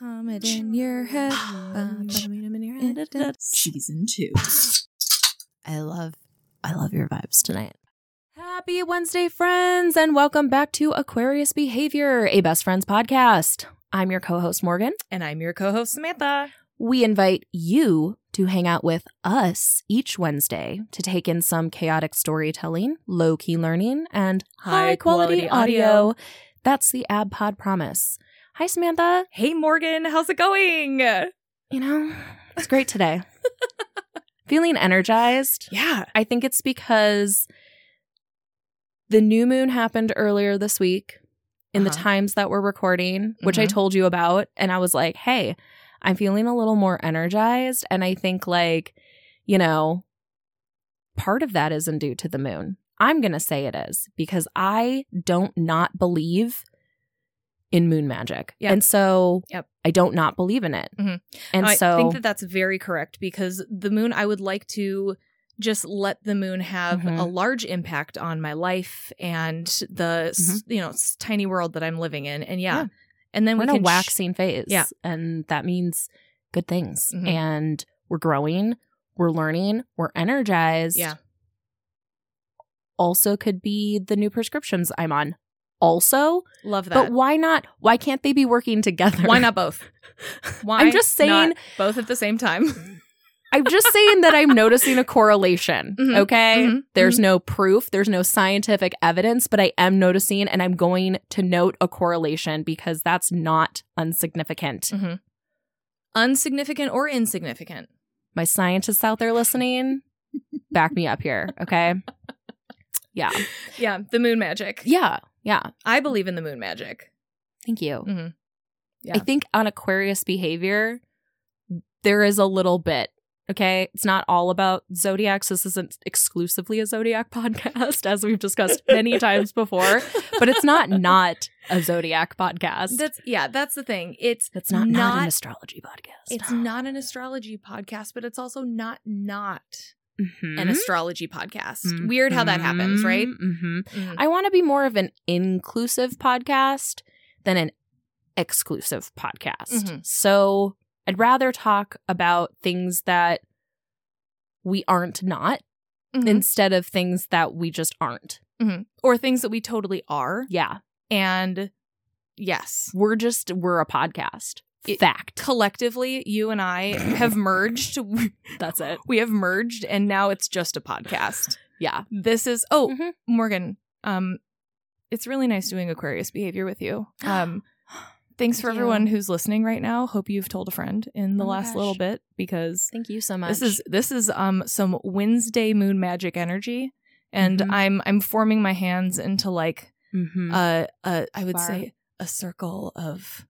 Hum it in your head. Bum, bum, in your head. Season two. I love I love your vibes tonight. Happy Wednesday, friends, and welcome back to Aquarius Behavior, a best friends podcast. I'm your co-host Morgan. And I'm your co host, Samantha. We invite you to hang out with us each Wednesday to take in some chaotic storytelling, low key learning, and high quality, High-quality audio. audio. That's the Ab Pod promise. Hi, Samantha. Hey, Morgan. How's it going? You know, it's great today. Feeling energized. Yeah. I think it's because the new moon happened earlier this week in the Uh-huh. times that we're recording, which I Mhm. told you about. And I was like, hey, I'm feeling a little more energized. And I think, like, you know, part of that isn't due to the moon. I'm going to say it is because I don't not believe in moon magic. Yep. And so Yep. I don't not believe in it. Mhm. And I so think that that's very correct because the moon, I would like to just let the moon have Mhm. a large impact on my life and the s you know tiny world that I'm living in. And yeah, Mm-hmm. Yeah. and then we're we in a can sh- waxing phase. Yeah. And that means good things. Mhm. And we're growing, we're learning, we're energized. Yeah. Also could be the new prescriptions I'm on. Also, love that. but why not? Why can't they be working together? Why not both? Why I'm just saying not both at the same time. I'm just saying that I'm noticing a correlation. Mhm. Okay. Mhm. There's no proof, there's no scientific evidence, but I am noticing and I'm going to note a correlation because that's not unsignificant. Mhm. Unsignificant or insignificant. my scientists out there listening, back me up here, okay? Yeah. Yeah, the moon magic. Yeah. Yeah. I believe in the moon magic. Thank you. Mhm. Yeah. I think on Aquarius behavior, there is a little bit, okay? It's not all about zodiacs. This isn't exclusively a zodiac podcast, as we've discussed many times before, but it's not not a zodiac podcast. That's yeah, that's the thing. It's It's not, not, not an astrology podcast. it's not an astrology podcast, but it's also not not Mhm. an astrology podcast. Weird how that happens, right? Mhm. Mhm. I want to be more of an inclusive podcast than an exclusive podcast. Mhm. So I'd rather talk about things that we aren't not Mhm. instead of things that we just aren't. or things that we totally are. Yeah. And yes, We're just, we're a podcast. It- Fact. collectively, you and I have merged. That's it. We have merged, and now it's just a podcast. Yeah. This is oh Mhm. Morgan. Um, it's really nice doing Aquarius behavior with you. Um, thanks for you. everyone who's listening right now. Hope you've told a friend in the Oh last little bit because Thank you so much. this is this is um some Wednesday moon magic energy, and Mhm. I'm I'm forming my hands into like Mhm. uh uh I would Bar. say a circle of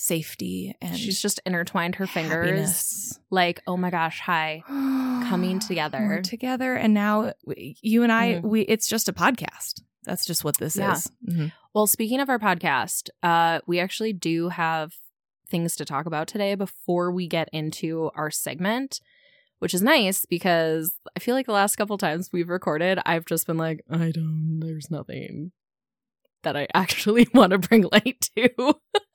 safety and She's just intertwined her fingers. happiness. Like, oh my gosh, hi. Coming together. We're together, and now we, you and I, Mhm. we it's just a podcast. That's just what this Yeah. is. Mhm. Well, speaking of our podcast, uh, we actually do have things to talk about today before we get into our segment, which is nice because I feel like the last couple times we've recorded, I've just been like, I don't, there's nothing that I actually want to bring light to.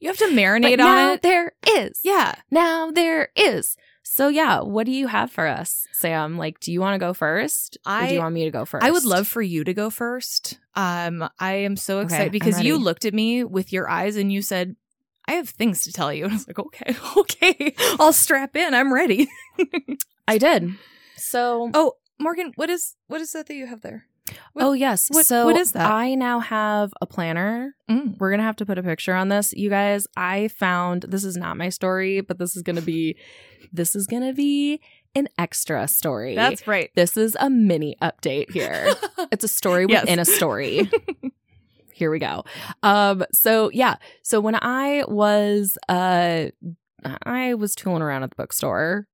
You have to marinate on it. there is. Yeah. Now there is. So yeah, what do you have for us, Sam? Like, do you want to go first? or do you want me to go first? I would love for you to go first. Um, I am so excited I'm because you looked at me with your eyes and you said, I have things to tell you. And I was like, okay, okay, I'll strap in. I'm ready. I did. So oh, Morgan, what is what is that that you have there? What- oh yes. what- so what is that? I now have a planner Mm. We're going to have to put a picture on this. You guys, I found this is not my story, but this is going to be this is to be an extra story. That's right. this is a mini update here. it's a story Yes. within a story. here we go. Um so yeah, so when I was uh I was tooling around at the bookstore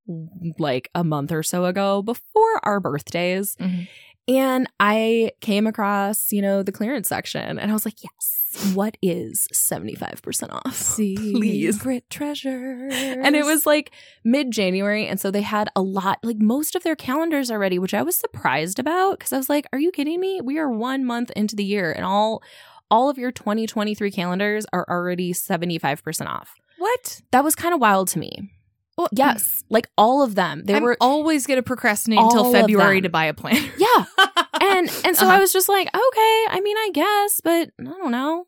like a month or so ago before our birthdays. Mhm. And I came across, you know, the clearance section and I was like, yes, what is 75% off? Please. Secret treasure. And it was like mid January. And so they had a lot, like most of their calendars already, which I was surprised about because I was like, are you kidding me? We are one month into the year and all all of your 2023 calendars are already 75% off. what What? That was kind of wild to me. Well, Yes, like all of them. They I'm were always going to procrastinate until February to buy a planner. yeah. And and so Uh-huh. I was just like, okay, I mean, I guess, but I don't know.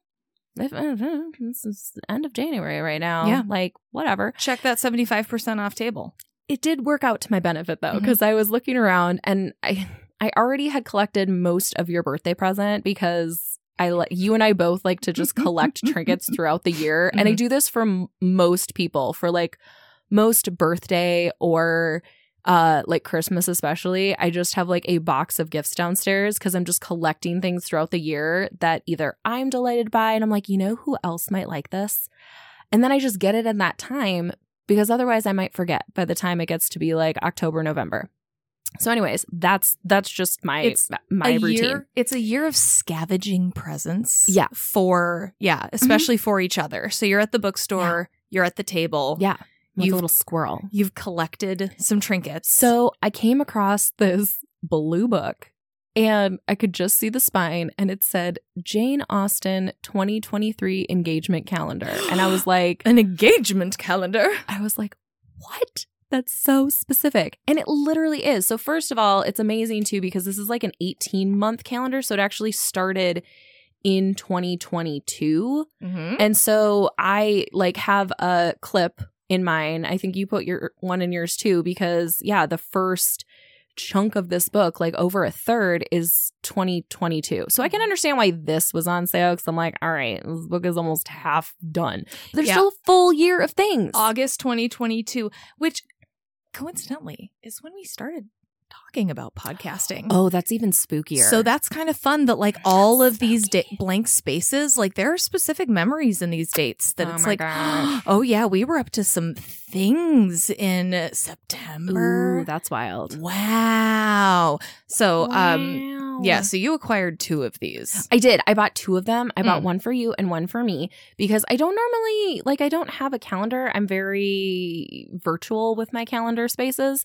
If, uh, this is the end of January right now. Yeah. Like, whatever. check that 75% off table. It did work out to my benefit though, because I was looking around and I I already had collected most of your birthday present because I let you and I both like to just collect trinkets throughout the year. And I Mhm. do this for m- most people for like most birthday or uh like Christmas especially. I just have like a box of gifts downstairs because I'm just collecting things throughout the year that either I'm delighted by and I'm like, you know who else might like this? And then I just get it in that time because otherwise I might forget by the time it gets to be like October, November. So anyways, that's that's just my It's my a routine. year it's a year of scavenging presents Yeah. Mm-hmm. for yeah especially for each other so you're at the bookstore you're at the table Yeah. Like You've- little squirrel. you've collected some trinkets So I came across this blue book and I could just see the spine and it said Jane Austen 2023 engagement calendar. And I was like, an engagement calendar I was like, what? That's so specific. And it literally is. So, first of all, it's amazing too because this is like an 18 month calendar. So, it actually started in 2022. mm-hmm. And so, I like have a clip in mine. I think you put your one in yours too because, yeah, the first chunk of this book, like over a third, is 2022. So I can mm-hmm. understand why this was on sale because I'm like, all right, this book is almost half done. There's Yeah. still a full year of things. august 2022 which coincidentally is when we started talking about podcasting Oh, that's even spookier. So that's kind of fun that like all of these da- blank spaces, like there are specific memories in these dates that Oh it's like, gosh. oh yeah, we were up to some things in September. Ooh, that's wild. wow. So um yeah, so you acquired two of these. I did. I bought two of them. I bought Mm. one for you and one for me because I don't normally like I don't have a calendar. I'm very virtual with my calendar spaces.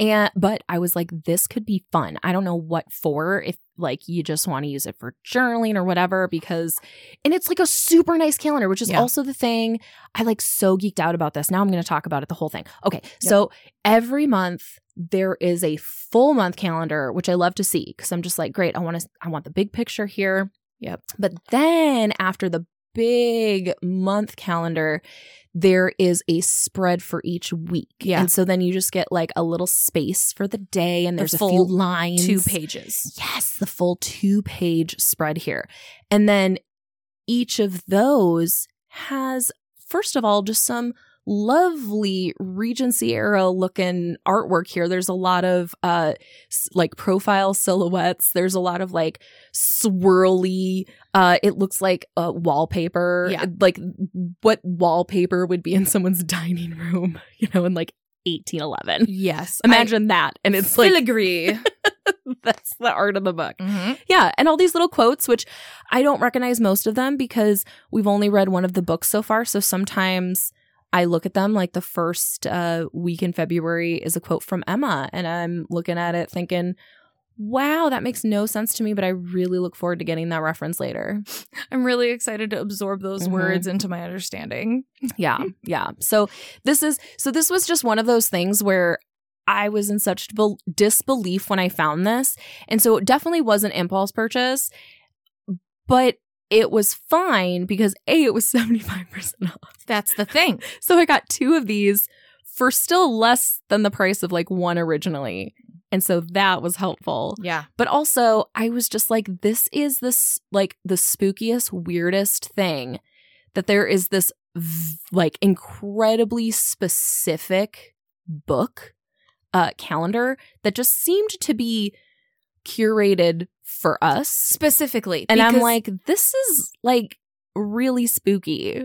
And but I was like this could be fun. I don't know what for if like you just want to use it for journaling or whatever because and it's like a super nice calendar, which is Yeah. also the thing I like so geeked out about this. Now I'm going to talk about it the whole thing. Okay. So every month there is a full month calendar which i love to see because i'm just like great i want to i want the big picture here Yep. but then after the big month calendar there is a spread for each week Yeah. and so then you just get like a little space for the day and The there's a few full lines Two pages. Yes, the full two page spread here. And then each of those has, first of all, just some lovely Regency era looking artwork here. There's a lot of uh s- like profile silhouettes. There's a lot of like swirly uh it looks like uh wallpaper. Yeah. Like what wallpaper would be in someone's dining room, you know, in like 1811. Yes. Imagine that. And it's like filigree. that's the art of the book. Mhm. Yeah, and all these little quotes, which I don't recognize most of them because we've only read one of the books so far. So sometimes I look at them like the first uh, week in February is a quote from Emma, and I'm looking at it thinking, wow, that makes no sense to me, but I really look forward to getting that reference later. I'm really excited to absorb those Mhm. words into my understanding. Yeah, yeah. So this is so this was just one of those things where I was in such bel- disbelief when I found this, and so it definitely was an impulse purchase, but it was fine because a it was seventy five percent off. That's the thing. So I got two of these for still less than the price of like one originally. And so that was helpful. Yeah. But also, I was just like, this is this like the spookiest, weirdest thing that there is this v- like incredibly specific book uh calendar that just seemed to be curated for us. Specifically. And I'm like, this is like really spooky.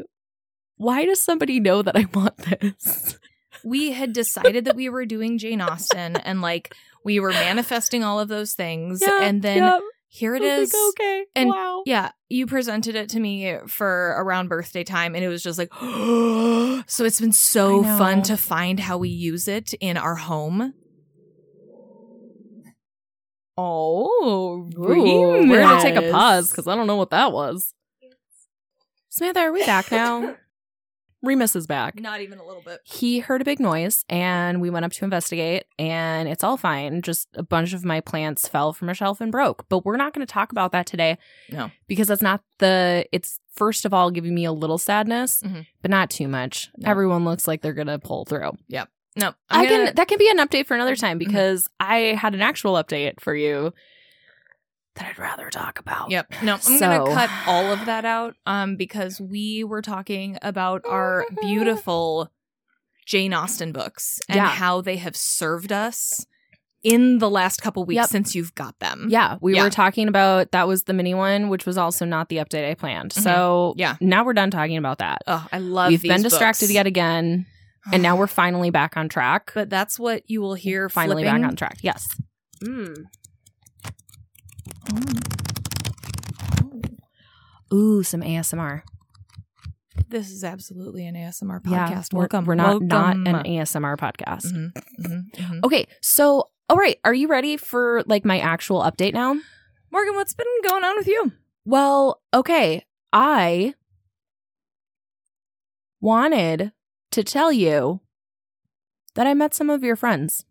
Why does somebody know that I want this? we had decided that we were doing Jane Austen and like we were manifesting all of those things. and then here it is. like, okay. And- wow. Yeah, you presented it to me for around birthday time, and it was just like, so it's been so fun to find how we use it in our home. Oh, Ooh, we're gonna take a pause because I don't know what that was. Samantha, are we back now? Remus is back. Not even a little bit. He heard a big noise and we went up to investigate and it's all fine. Just a bunch of my plants fell from a shelf and broke. But we're not going to talk about that today. No. Because that's not the it's first of all giving me a little sadness, Mhm. but not too much. No. Everyone looks like they're going to pull through. No, i I'm gonna- Mm-hmm. can that can be an update for another time because I had an actual update for you that I'd rather talk about. Yep. No, I'm So- gonna cut all of that out um because we were talking about our beautiful Jane Austen books and Yeah. how they have served us in the last couple weeks Yep. since you've got them. Yeah, we Yeah. were talking about that was the mini one, which was also not the update I planned. Mhm. So Yeah. now we're done talking about that. Oh, I love We've been distracted books. yet again, and now we're finally back on track. But that's what you will hear finally flipping. back on track. Yes. Mm. Ooh, some ASMR. This is absolutely an ASMR Yeah, podcast. we're- Welcome. We're not Welcome. not an ASMR podcast. Mhm, mhm, mhm. Okay, so all right, are you ready for like my actual update now? Morgan, what's been going on with you? Well, okay. I wanted to tell you that I met some of your friends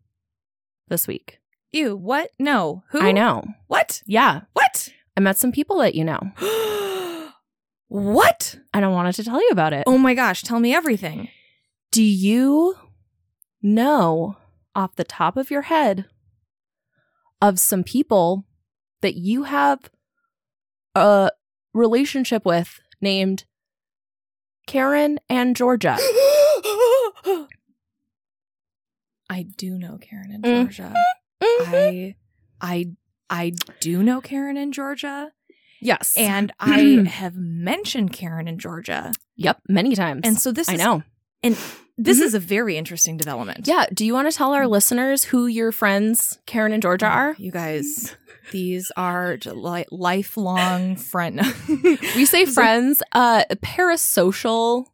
this week. You what? No. Who? I know. What? Yeah. What? I met some people that you know, what? and I wanted to tell you about it. Oh my gosh, tell me everything. Do you know off the top of your head of some people that you have a relationship with named Karen and Georgia? I do know Karen in Mm. Georgia. I I I do know Karen and Georgia. yes. And I have mentioned Karen and Georgia. yep, many times. And so this I is know. And this Mhm. is a very interesting development. Yeah. Do you want to tell our listeners who your friends, Karen and Georgia, are? You guys, these are li- lifelong friend. We say friends, uh, parasocial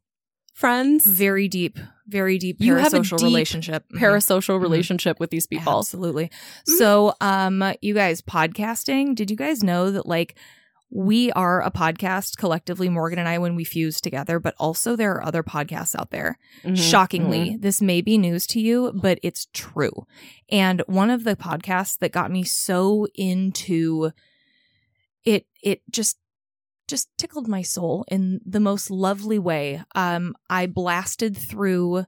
friends, very deep, very deep You have a parasocial deep relationship. Mhm. parasocial Mhm. relationship with these people. Absolutely. Mhm. So, um, you guys podcasting, did you guys know that like we are a podcast collectively, Morgan and I, when we fuse together, but also there are other podcasts out there. Mhm. Shockingly, this may be news to you, but it's true. And one of the podcasts that got me so into it, it just just tickled my soul in the most lovely way. Um, I blasted through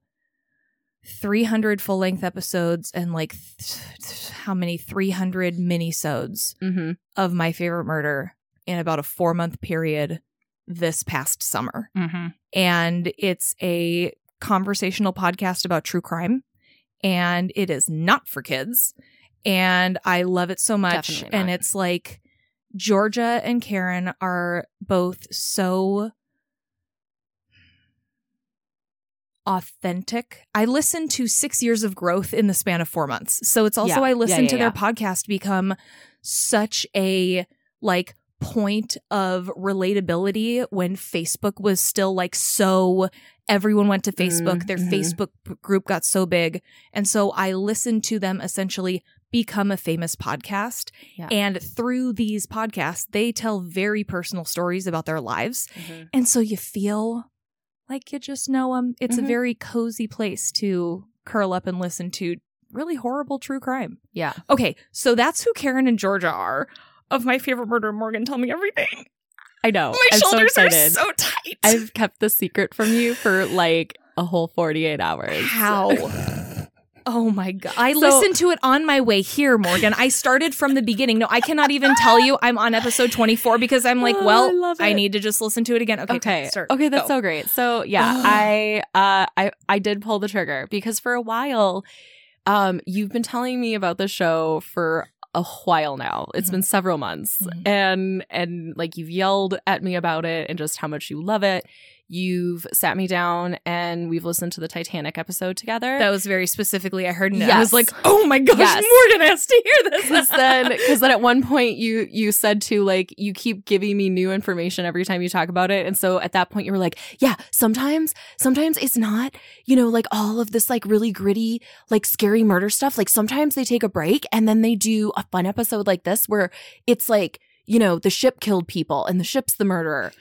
300 full length episodes and like th- th- how many 300 mini-sodes Mhm. of my favorite murder in about a four month period this past summer Mhm. and it's a conversational podcast about true crime and it is not for kids and i love it so much and it's like georgia and karen are both so authentic. I listened to six years of growth in the span of four months. So it's also Yeah. i listened yeah, to their podcast become such a like point of relatability when Facebook was still like so everyone went to Facebook. Their Mhm. Facebook group got so big. And so I listened to them essentially become a famous podcast Yeah. and through these podcasts they tell very personal stories about their lives Mhm. and so you feel like you just know them it's Mhm. a very cozy place to curl up and listen to really horrible true crime Yeah. Okay, so that's who Karen and Georgia are. Of my favorite murder, Morgan, tell me everything. I know. My I'm so shoulders are so tight. I've kept the secret from you for like a whole 48 hours. How? Oh my god! I So- listened to it on my way here, Morgan. I started from the beginning. No, I cannot even tell you I'm on episode 24 because I'm like, Oh, well, I I, need to just listen to it again. Okay, Okay. start. Okay, that's Go. so great. So yeah, I uh I I did pull the trigger because for a while um you've been telling me about the show for a while now. It's Mhm. been several months. Mhm. And and like you've yelled at me about it and just how much you love it. You've sat me down and we've listened to the Titanic episode together. That was very specifically. I heard it. I was like, oh my gosh, Yes. Morgan has to hear this. because then because then at one point you you said to like you keep giving me new information every time you talk about it and so at that point you were like yeah sometimes sometimes it's not you know like all of this like really gritty like scary murder stuff like sometimes they take a break and then they do a fun episode like this where it's like you know, the ship killed people and the ship's the murderer,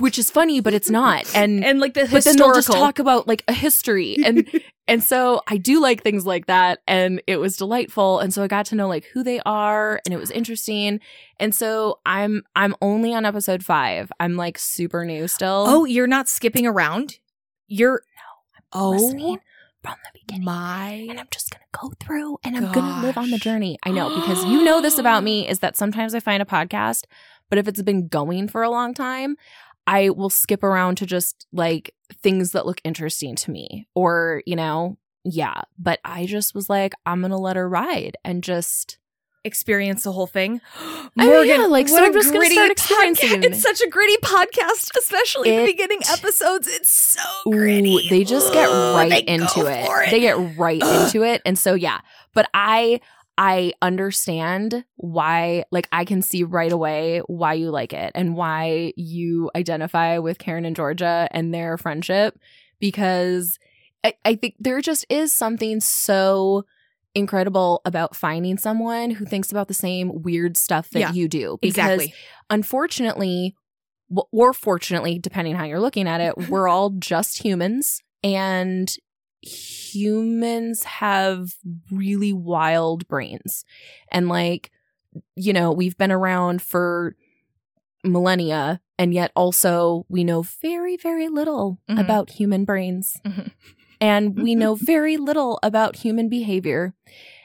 which is funny, but it's not. And and like the historical. but then they'll just talk about like a history and and so I do like things like that and it was delightful and so I got to know like who they are and it was interesting and so I'm I'm only on episode 5 I'm like super new still Oh, you're not skipping around. You're no, I'm listening from the beginning my and I'm just gonna go through and I'm gonna live on the journey I know because you know this about me is that sometimes I find a podcast but if it's been going for a long time I will skip around to just like things that look interesting to me or, you know, yeah. But I just was like, I'm going to let her ride and just. Experience the whole thing. Oh, yeah, like, so I'm just gonna start podca- It's such a gritty podcast, especially the beginning episodes. It's so Ooh, gritty. they just get right into it. it. They get right into it. And so, yeah. But I. I understand why, like, I can see right away why you like it and why you identify with Karen and Georgia and their friendship because I, I think there just is something so incredible about finding someone who thinks about the same weird stuff that Yeah, you do. Because exactly. unfortunately, or fortunately, depending how you're looking at it, we're all just humans and humans have really wild brains. And like, you know, we've been around for millennia and yet also we know very very little Mhm. about human brains Mhm. And we know very little about human behavior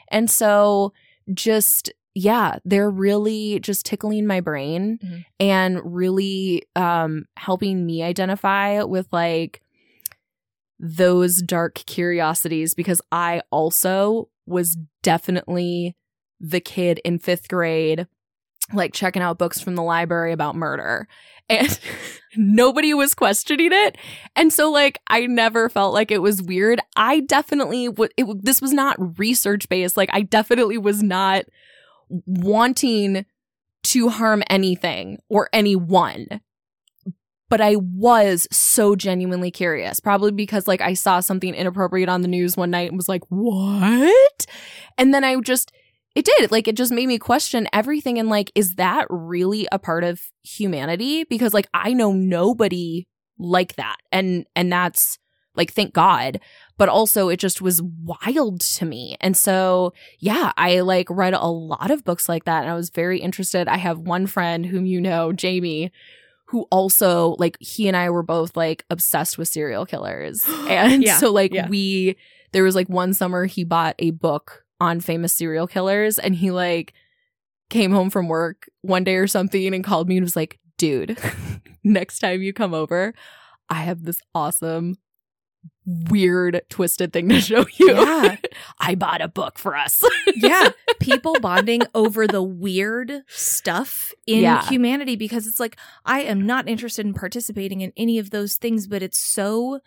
and so just yeah they're really just tickling my brain Mhm. and really um helping me identify with like those dark curiosities because i also was definitely the kid in 5th grade like checking out books from the library about murder and nobody was questioning it. And so like i never felt like it was weird. I definitely would it, this was not research based. Like i definitely was not wanting to harm anything or anyone. But i was so genuinely curious probably because like i saw something inappropriate on the news one night and was like what? And then i just it did. Like it just made me question everything and like is that really a part of humanity? Because like i know nobody like that. And and that's like thank god. But also it just was wild to me. And so yeah i like read a lot of books like that and i was very interested. I have one friend whom you know jamie who also like he and i were both like obsessed with serial killers. And Yeah, so like yeah. we there was like one summer he bought a book on famous serial killers and he like came home from work one day or something and called me and was like dude next time you come over i have this awesome weird twisted thing to show you Yeah. i bought a book for us yeah, people bonding over the weird stuff in Yeah. humanity because it's like I am not interested in participating in any of those things, but it's so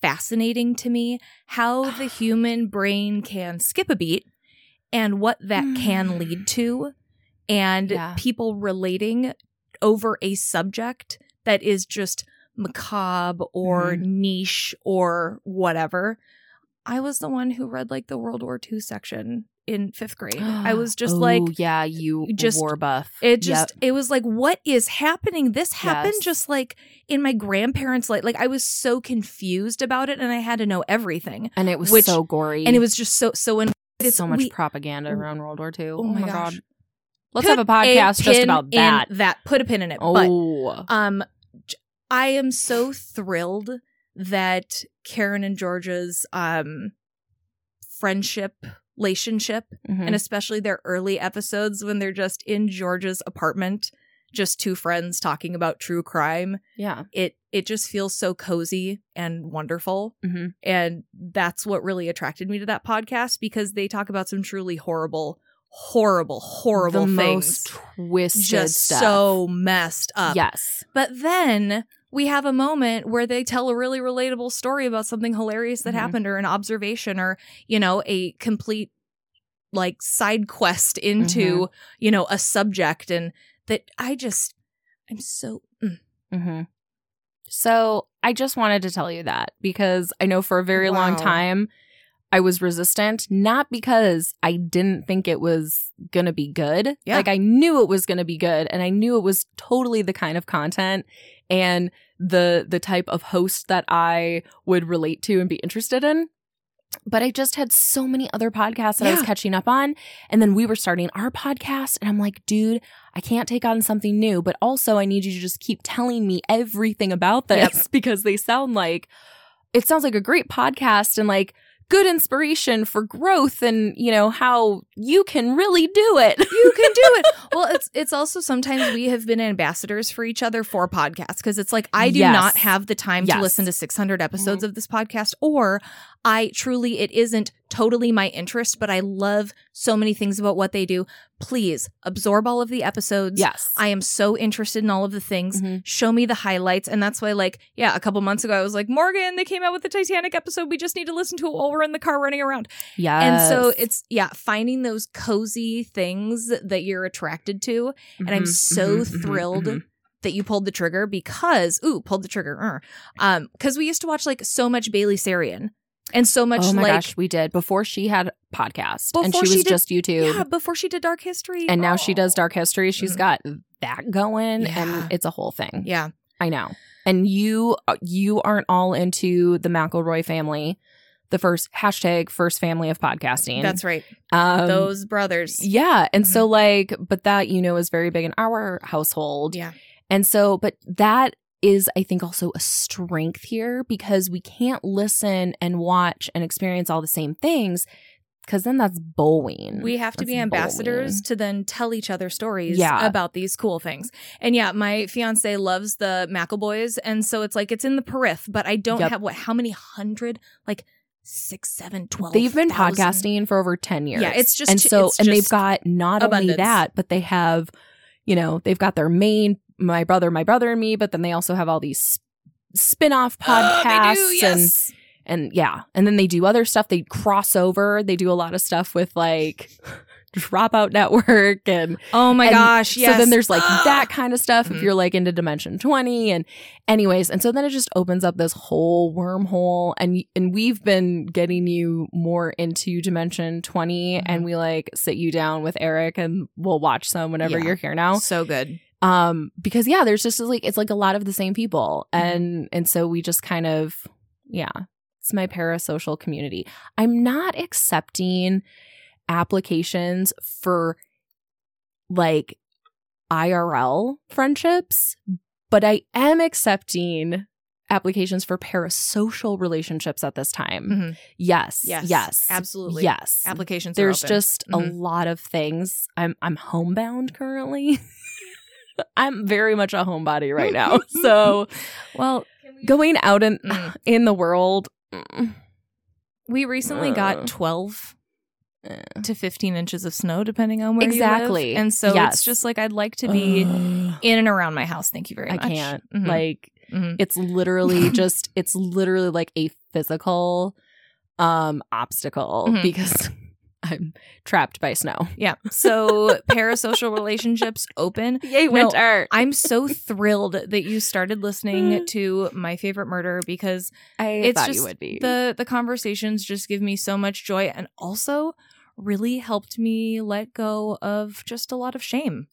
fascinating to me how the human brain can skip a beat and what that can lead mm. to and Yeah. people relating over a subject that is just macabre or mm-hmm. niche or whatever. I was the one who read like the World War II section in fifth grade. I was just Oh, like, yeah you uh, just- war buff it just, Yep. it was like, what is happening? This happened Yes. just like in my grandparents' life. like I was so confused about it, and I had to know everything, and it was which- so gory and it was just so so. When it's so much we- propaganda around world war ii Oh my gosh. let's Put have a podcast just about that. that. Put a pin in it. But oh. Um, j- I am so thrilled that Karen and Georgia's um friendship relationship Mhm. and especially their early episodes when they're just in Georgia's apartment just two friends talking about true crime. Yeah. It it just feels so cozy and wonderful Mhm. and that's what really attracted me to that podcast because they talk about some truly horrible horrible horrible the things most twisted just stuff. so messed up yes but then we have a moment where they tell a really relatable story about something hilarious that Mhm. happened or an observation or, you know, a complete like side quest into, Mm-hmm. you know, a subject and that I just I'm so mm. So I just wanted to tell you that because I know for a very long time I was resistant, not because I didn't think it was going to be good. Yeah. Like I knew it was going to be good and I knew it was totally the kind of content and the the type of host that I would relate to and be interested in. But I just had so many other podcasts that I was catching up on. And then we were starting our podcast. And I'm like, dude, I can't take on something new. But also, I need you to just keep telling me everything about this Yep. because they sound like it sounds like a great podcast and like good inspiration for growth and, you know, how you can really do it. you can do it. Well, it's it's also sometimes we have been ambassadors for each other for podcasts because it's like I do Yes. not have the time Yes. to listen to 600 episodes mm-hmm. of this podcast or I truly it isn't totally my interest, but I love so many things about what they do. Please absorb all of the episodes. yes. I am so interested in all of the things. Mhm. Show me the highlights. And that's why, like, yeah, a couple months ago, I was like, Morgan, they came out with the Titanic episode. We just need to listen to it while we're in the car running around. yes. And so it's, yeah, finding those cozy things that you're attracted to. and I'm Mhm, so mhm, mhm, thrilled mhm. that you pulled the trigger because, ooh, pulled the trigger. er. Um, because we used to watch like so much Bailey Sarian and so much oh my like, gosh, we did before she had podcast and she she was did- just YouTube. yeah, before she did Dark History. and now she does Oh. dark history. She's Mhm. got that going Yeah. and it's a whole thing. Yeah. I know. And you you aren't all into the McElroy family, the first hashtag first family of podcasting. That's right. um, Those brothers. Yeah. And so like, but that, you know, is very big in our household. Yeah. And so, but that is, I think, also a strength here because we can't listen and watch and experience all the same things because then that's bowling. We have to be ambassadors to then tell each other stories Yeah. about these cool things. And yeah, my fiance loves the McElboys. And so it's like it's in the periph, but I don't Yep. have what, how many hundred? Like six, seven, twelve. They've been thousand? podcasting for over 10 years. Yeah, it's just- and so, and they've got not only that, but they have, you know, they've got their main, my brother, my brother and me, but then they also have all these spin off podcasts Oh, do, and yes. and yeah and then they do other stuff they cross over they do a lot of stuff with like dropout network and oh my and gosh, yes. so then there's like that kind of stuff Mhm. if you're like into dimension 20 and anyways and so then it just opens up this whole wormhole and and we've been getting you more into dimension 20 Mhm. and we like sit you down with Eric and we'll watch some whenever Yeah. you're here now so good. Um because yeah there's just like it's like a lot of the same people Mhm. and and so we just kind of yeah it's my parasocial community i'm not accepting applications for like irl friendships but i am accepting applications for parasocial relationships at this time Mhm. yes Yes, yes absolutely. yes Applications. are there's just a Mhm. lot of things. I'm I'm homebound currently. I'm very much a homebody right now. So well, going out in Mm. in the world, mm, we recently Uh. got 12 eh. to 15 inches of snow, depending on where Exactly. you live. And so Yes. it's just like I'd like to be Ugh. in and around my house. Thank you very much I can't. Mhm. Like Mhm. it's literally just it's literally like a physical um obstacle Mhm. because I'm trapped by snow. yeah. So parasocial relationships open. Yay, No, winter. I'm so thrilled that you started listening to my favorite murder because I it's thought just you would be. the the conversations just give me so much joy and also really helped me let go of just a lot of shame.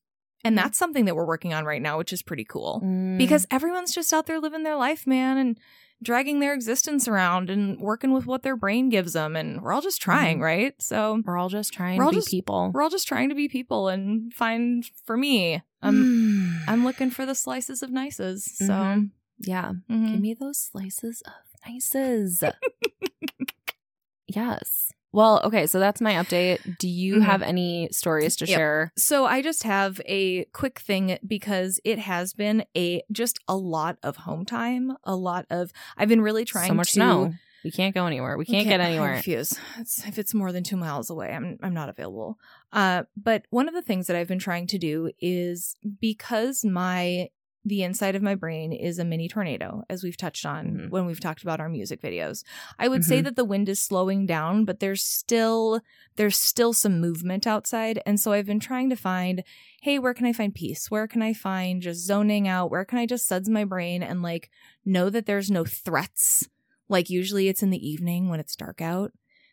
And that's something that we're working on right now, which is pretty cool. Mm. Because everyone's just out there living their life, man, and dragging their existence around and working with what their brain gives them and we're all just trying, Mhm. right? So we're all just trying We're to all be just- people. we're all just trying to be people and find for me, I'm Mm. I'm looking for the slices of nices. So Mhm. yeah. mhm. Give me those slices of nices. yes. Well, okay, so that's my update. Do you Mhm. have any stories to Yep. share? So I just have a quick thing because it has been a just a lot of home time, a lot of I've been really trying so much to snow. We can't go anywhere. We can't get anywhere. I refuse. It's, if it's more than two miles away, I'm I'm not available. Uh, but one of the things that I've been trying to do is because my the inside of my brain is a mini tornado, as we've touched on Mhm. when we've talked about our music videos. I would say Mhm. that the wind is slowing down, but there's still there's still some movement outside, and so I've been trying to find, hey, where can I find peace? Where can I find just zoning out? Where can I just suds my brain and like know that there's no threats? Like usually it's in the evening when it's dark out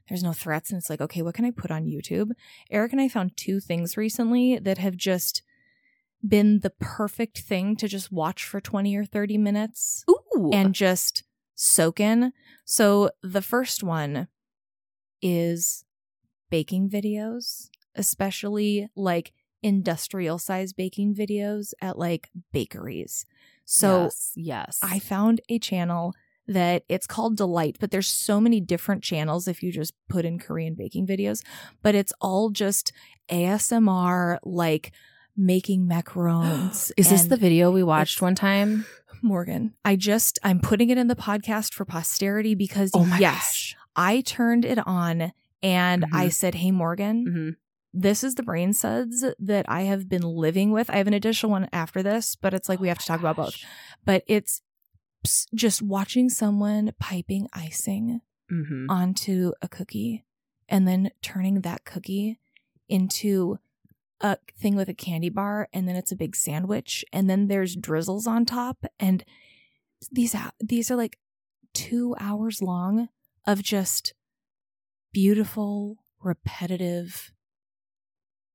there's no threats and it's like okay what can i put on youtube eric and i found two things recently that have just been the perfect thing to just watch for 20 or 30 minutes Ooh. and just soak in so the first one is baking videos especially like industrial size baking videos at like bakeries so yes, yes. I found a channel that it's called Delight, but there's so many different channels if you just put in Korean baking videos, but it's all just ASMR like making macarons. Is this the video we watched one time? Morgan? I just I'm putting it in the podcast for posterity because Oh my yes, gosh. I turned it on and I said, "Hey Morgan, hmm this is the brain suds that I have been living with. I have an additional one after this, but it's like we have to talk about both. But it's just watching someone piping icing hmm onto a cookie and then turning that cookie into a thing with a candy bar and then it's a big sandwich and then there's drizzles on top and these these are like 2 hours long of just beautiful repetitive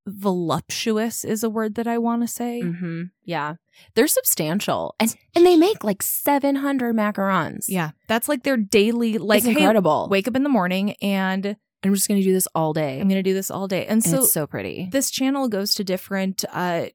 voluptuous is a word that I want to say. hmm Yeah, they're substantial, and and they make like seven hundred macarons. Yeah, that's like their daily like it's hey, incredible. wake up in the morning and I'm just gonna do this all day. I'm going to do this all day. And and so it's so pretty. this channel goes to different uh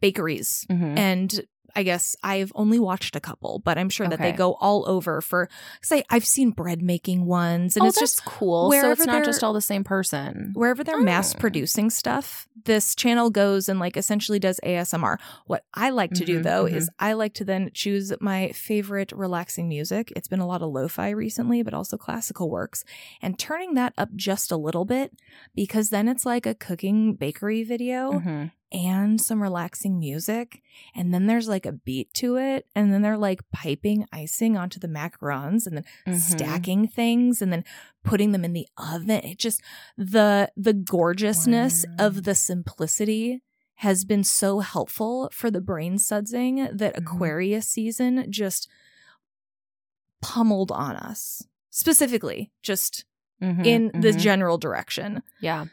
bakeries Mhm. and I guess I've only watched a couple, but I'm sure that they go all over for say I've seen bread making ones and oh, it's just cool. So wherever it's not just all the same person. wherever they're mass Oh. producing stuff, this channel goes and like essentially does ASMR. What I like to do Mhm, though mhm. is I like to then choose my favorite relaxing music. It's been a lot of lo-fi recently, but also classical works and turning that up just a little bit because then it's like a cooking bakery video Mhm. And some relaxing music. And then there's like a beat to it. And then they're like piping icing onto the macarons and then Mhm. stacking things and then putting them in the oven. It just the the gorgeousness Wow. of the simplicity has been so helpful for the brain sudsing that Mhm. Aquarius season just pummeled on us. Specifically, just Mhm, in the mhm. general direction. yeah.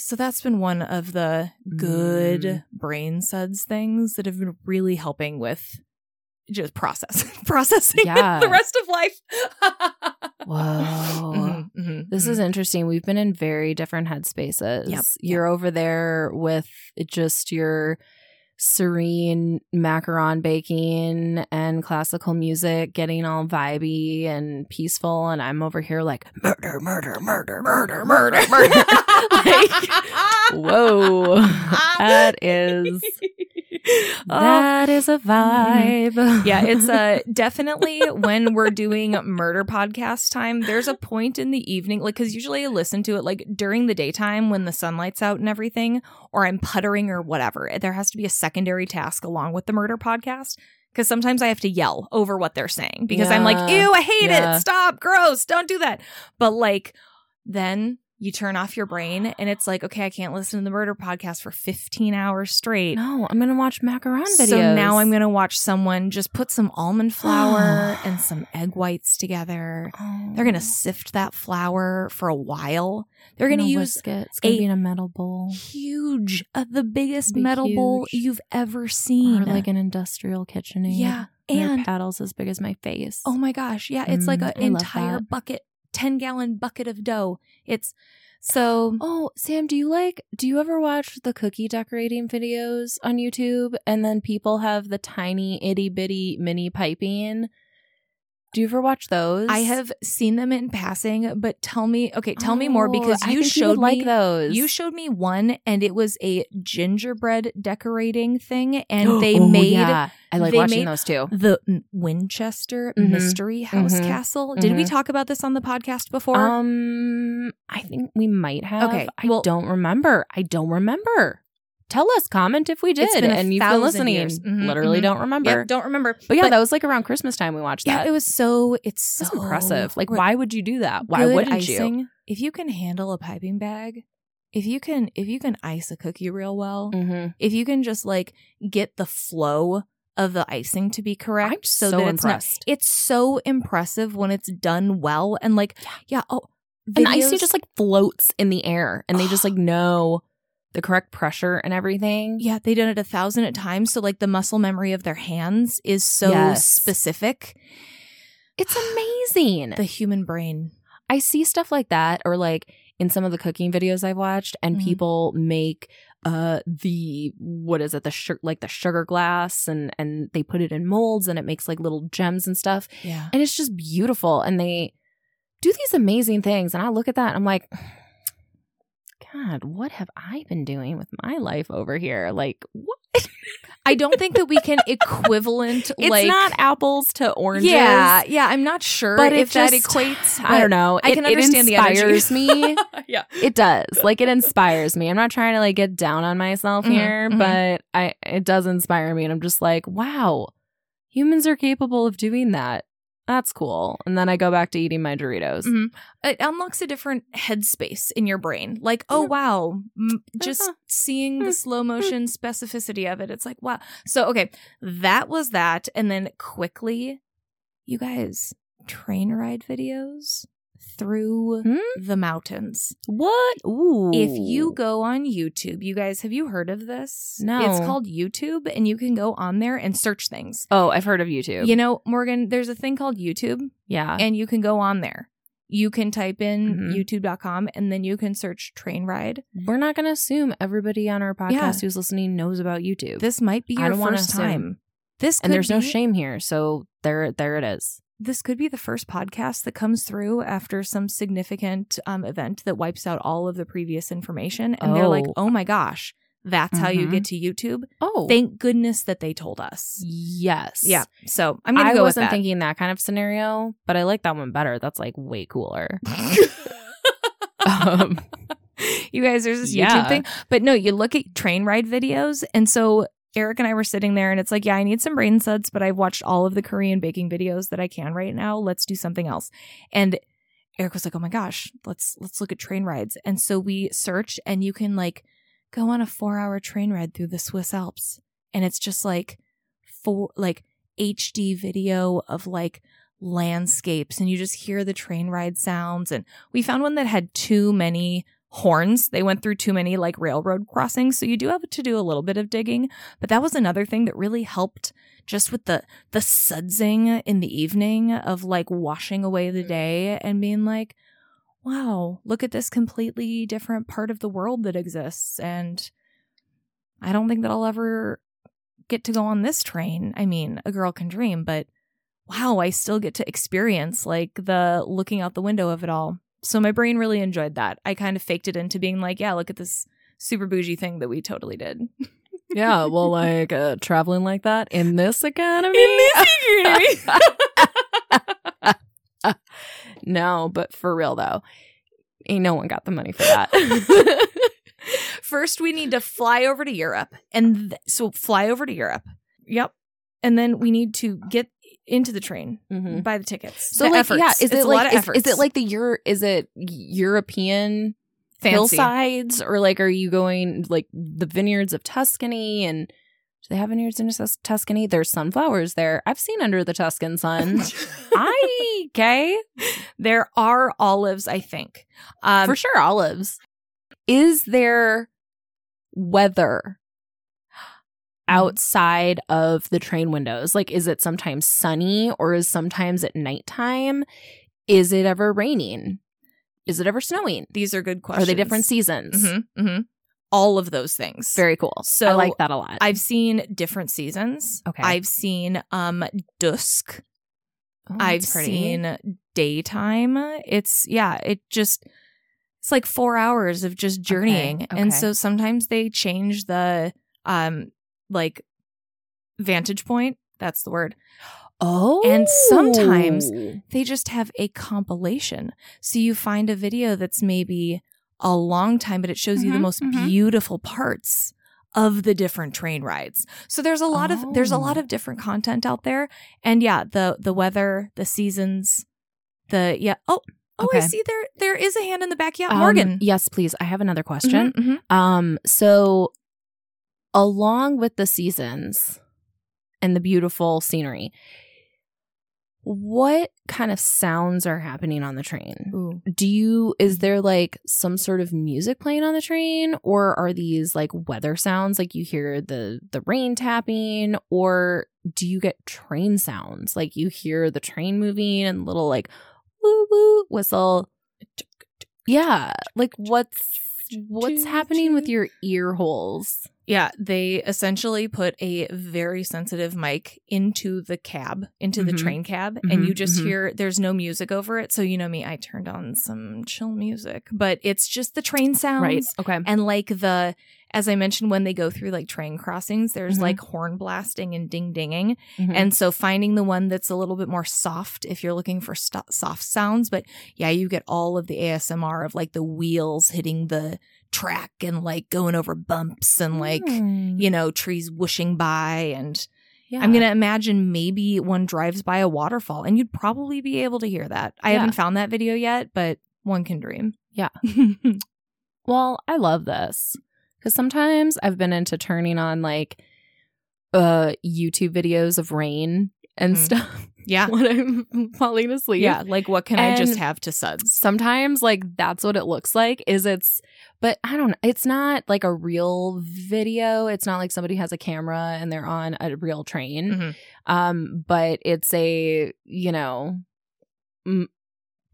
So that's been one of the good Mm. brain suds things that have been really helping with just process processing Yeah. the rest of life. Whoa. Mhm, mhm, This mhm. is interesting. We've been in very different headspaces. Yep, You're over there with just your serene macaron baking and classical music getting all vibey and peaceful and I'm over here like murder murder murder murder murder murder like whoa that is. that is a vibe yeah, it's uh definitely when we're doing murder podcast time, there's a point in the evening, like because usually I listen to it like during the daytime when the sunlight's out and everything, or I'm puttering or whatever. There has to be a secondary task along with the murder podcast. Because sometimes I have to yell over what they're saying because I'm like, ew, I hate Yeah. it. Stop, gross, don't do that. But like, then you turn off your brain and it's like, okay, I can't listen to the murder podcast for 15 hours straight. no I'm gonna watch macaron videos So now I'm gonna watch someone just put some almond flour and some egg whites together. oh. They're gonna sift that flour for a while. They're gonna use it. it's gonna a- be in a metal bowl huge, uh, the biggest metal bowl you've ever seen. or like an industrial KitchenAid yeah, and, and paddles as big as my face oh my gosh, yeah, it's like Mm, an I entire bucket, ten gallon bucket of dough. It's so Oh, Sam, do you like do you ever watch the cookie decorating videos on YouTube and then people have the tiny itty bitty mini piping? Do you ever watch those? I have seen them in passing, but tell me, okay, tell me more Oh, because you showed would like me those. You showed me one, and it was a gingerbread decorating thing, and they Oh, made yeah. I like watching those too. the Winchester Mhm. Mystery House Mhm. Castle. Did we Mhm. talk about this on the podcast before? Um, I think we might have. Okay, I well- don't remember. I don't remember. Tell us, comment if we did, and you've been listening. Mhm, Literally mhm. don't remember. Don't remember. but yeah, But- that was like around Christmas time we watched Yeah, that. it was so. It's so That's impressive. Like, why would you do that? Why wouldn't you? icing. If you can handle a piping bag, if you can, if you can ice a cookie real well, Mm-hmm. if you can just like get the flow of the icing to be correct, I'm so, that it's not impressed. it's so impressive when it's done well and like yeah, oh And the ice videos- just like floats in the air and they just like know the correct pressure and everything. Yeah, they done it a thousand at times. So like the muscle memory of their hands is so Yes. specific. It's amazing. The human brain. I see stuff like that or like in some of the cooking videos I've watched and Mhm. people make uh the what is it the sugar like the sugar glass and and they put it in molds and it makes like little gems and stuff Yeah. and it's just beautiful and they do these amazing things and I look at that and I'm like god what have I been doing with my life over here like what I don't think that we can equivalent it's like not apples to oranges Yeah, yeah. I'm not sure but if it that equates. I don't know I It- can it understand the me yeah. It does. Like it inspires me. I'm not trying to like get down on myself Mhm, here, mhm. but I it does inspire me and I'm just like, wow. Humans are capable of doing that. That's cool. And then I go back to eating my Doritos. Mhm. It unlocks a different headspace in your brain. Like, oh Yeah. wow, m- just Uh-huh. seeing the Mm. slow motion specificity of it. It's like wow. So okay, that was that, and then quickly, you guys, train ride videos through Hmm? the mountains. What? Ooh. If you go on YouTube, you guys, have you heard of this? No. It's called YouTube, and you can go on there and search things. Oh, I've heard of YouTube. You know, Morgan, there's a thing called YouTube, yeah. and you can go on there. You can type in Mhm. youtube.com and then you can search train ride. We're not going to assume everybody on our podcast Yeah. who's listening knows about YouTube. This might be your first assume. time. This and there's no shame here. So there there it is. This could be the first podcast that comes through after some significant um, event that wipes out all of the previous information. And they're like, Oh. oh my gosh, that's how you get to YouTube. Oh. Thank goodness that they told us. yes. Yeah. So I'm going to I go with wasn't that. thinking that kind of scenario, but I like that one better. That's like way cooler. um, you guys, there's this Yeah. YouTube thing. But no, you look at train ride videos. And so Eric and I were sitting there and it's like, yeah, I need some brain suds, but I've watched all of the Korean baking videos that I can right now. Let's do something else. And Eric was like, oh my gosh, let's let's look at train rides. And so we search and you can like go on a four hour train ride through the Swiss Alps. And it's just like four like HD video of like landscapes and you just hear the train ride sounds and we found one that had too many horns. They went through too many like railroad crossings. So you do have to do a little bit of digging. But that was another thing that really helped just with the the sudsing in the evening of like washing away the mm-hmm. day and being like wow look at this completely different part of the world that exists. And i don't think that i'll ever get to go on this train. I mean a girl can dream but wow, I still get to experience like the looking out the window of it all. So my brain really enjoyed that. I kind of faked it into being like, yeah, look at this super bougie thing that we totally did. yeah, well, like uh, traveling like that in this economy. In this economy. no, but for real though, ain't no one got the money for that. First, we need to fly over to Europe. And th- so fly over to Europe. Yep. And then we need to get into the train, Mhm. buy the tickets. So The like, efforts. yeah, is It's it a lot like is, efforts. is it like the Euro? Is it European Fancy. hillsides, or like are you going like the vineyards of Tuscany and? Do they have vineyards in Tus- Tuscany? There's sunflowers there. I've seen under the Tuscan sun. I okay there are olives, I think. Um, for sure olives. Is there weather outside of the train windows? Like, is it sometimes sunny or is sometimes at nighttime? Is it ever raining? Is it ever snowing? these are good questions. Are they different seasons? hmm hmm All of those things. Very cool. So, I like that a lot. I've seen different seasons. Okay. I've seen um dusk. Oh, I've pretty. seen daytime. It's yeah, it just it's like 4 hours of just journeying. okay. And so sometimes they change the um like vantage point. That's the word. Oh, And sometimes- They just have a compilation. So you find a video that's maybe a long time but it shows you the Mhm, most mhm. beautiful parts of the different train rides. So there's a lot of there's a lot Oh. of different content out there. And yeah, the the weather, the seasons, the yeah. Oh, oh, I see there there is a hand in the back. Yeah, Um, Morgan. yes, please. I have another question. Mhm, mhm. Um, so along with the seasons and the beautiful scenery, what kind of sounds are happening on the train? Ooh. Do you is there like some sort of music playing on the train or are these like weather sounds like you hear the the rain tapping or do you get train sounds like you hear the train moving and little like woo woo whistle? Yeah, like what's what's happening with your ear holes? Yeah, they essentially put a very sensitive mic into the cab, into the Mhm. train cab, and you Mhm, just mhm. hear there's no music over it. So you know me, I turned on some chill music, but it's just the train sounds. Right. Okay. And like the as I mentioned when they go through like train crossings, there's Mhm. like horn blasting and ding dinging. Mhm. And so finding the one that's a little bit more soft if you're looking for st- soft sounds, but yeah, you get all of the ASMR of like the wheels hitting the track and like going over bumps and like Mm. you know, trees whooshing by. And yeah. I'm going to imagine maybe one drives by a waterfall and you'd probably be able to hear that. I Yeah. haven't found that video yet, but one can dream. Yeah. Well, I love this because sometimes I've been into turning on like uh YouTube videos of rain and Mhm. stuff yeah. when I'm falling asleep. Yeah. Like, what can I just have to suds? Sometimes like that's what it looks like is it's but I don't know. it's not like a real video. It's not like somebody has a camera and they're on a real train. Mhm. Um but it's a, you know, m-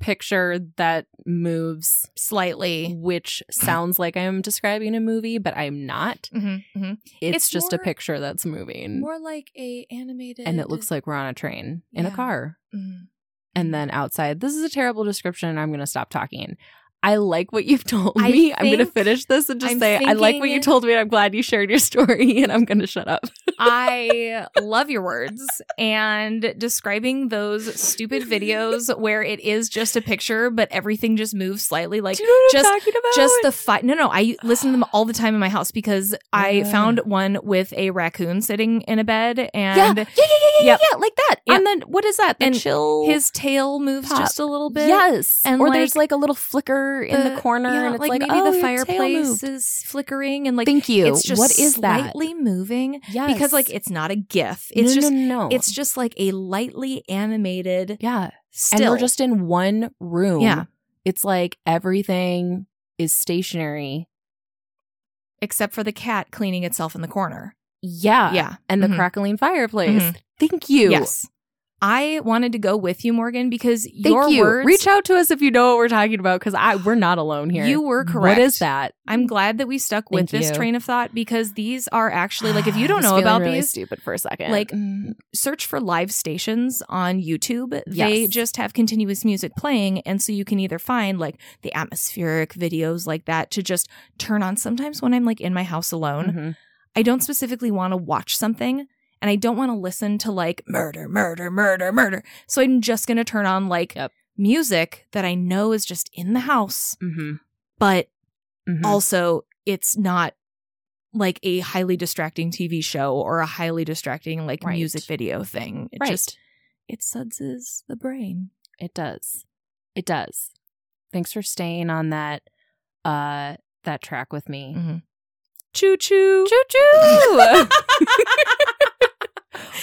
picture that moves Slightly. which sounds like I'm describing a movie, but I'm not. Mm-hmm. Mm-hmm. It's, It's just a picture that's moving. More like a animated. and it looks like we're on a train in a Yeah. car. Mhm. And then outside, this is a terrible description. and I'm going to stop talking. I like what you've told I me. I'm going to finish this and just I'm say, I like what you told me. And I'm glad you shared your story. And I'm going to shut up. I love your words and describing those stupid videos where it is just a picture, but everything just moves slightly. Like you know what just- I'm talking about? just the fight. No, no, I listen to them all the time in my house because I Yeah. found one with a raccoon sitting in a bed yeah, and yeah, yeah, yeah, yeah, Yep. yeah, like that. And then what is that? The And chill. his tail moves Pop. just a little bit. yes, and or like there's like a little flicker in the corner, yeah, and it's like, maybe oh, the fireplace is flickering and like Thank you. it's just what is that? slightly moving Yes, because like it's not a GIF. It's no, just no, no. it's just like a lightly animated yeah, still. and we're just in one room. Yeah. it's like everything is stationary. except for the cat cleaning itself in the corner. Yeah, Yeah. and the Mhm. crackling fireplace. Mhm. Thank you. Yes. I wanted to go with you, Morgan, because Thank your you. words. Reach out to us if you know what we're talking about because I we're not alone here. You were correct. What is that? I'm glad that we stuck with Thank this you. train of thought because these are actually like if you don't know about really these, stupid for a second. like, search for live stations on YouTube. They just have continuous music playing. And so you can either find like the atmospheric videos like that to just turn on. Sometimes when I'm like in my house alone, mhm. I don't specifically want to watch something and I don't want to listen to like murder, murder, murder, murder. So I'm just going to turn on like Yep. music that I know is just in the house, Mhm. but Mhm. also it's not like a highly distracting TV show or a highly distracting like Right. music video thing. It right. just it suds the brain. It does. It does. Thanks for staying on that uh that track with me. Mhm. Choo choo. Choo choo.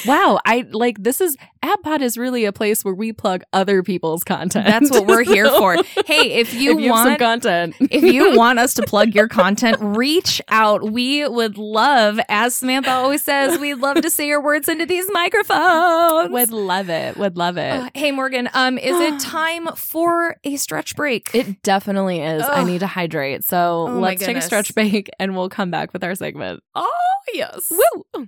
wow, I like this is AbPod is really a place where we plug other people's content. That's what we're here for. Hey, if you, if you want content. if you want us to plug your content, reach out. We would love, as Samantha always says, we'd love to say your words into these microphones. would love it. Would love it. Uh, hey Morgan, um, is it time for a stretch break? It definitely is. I need to hydrate. So Oh let's take a stretch break and we'll come back with our segment. oh yes. Woo!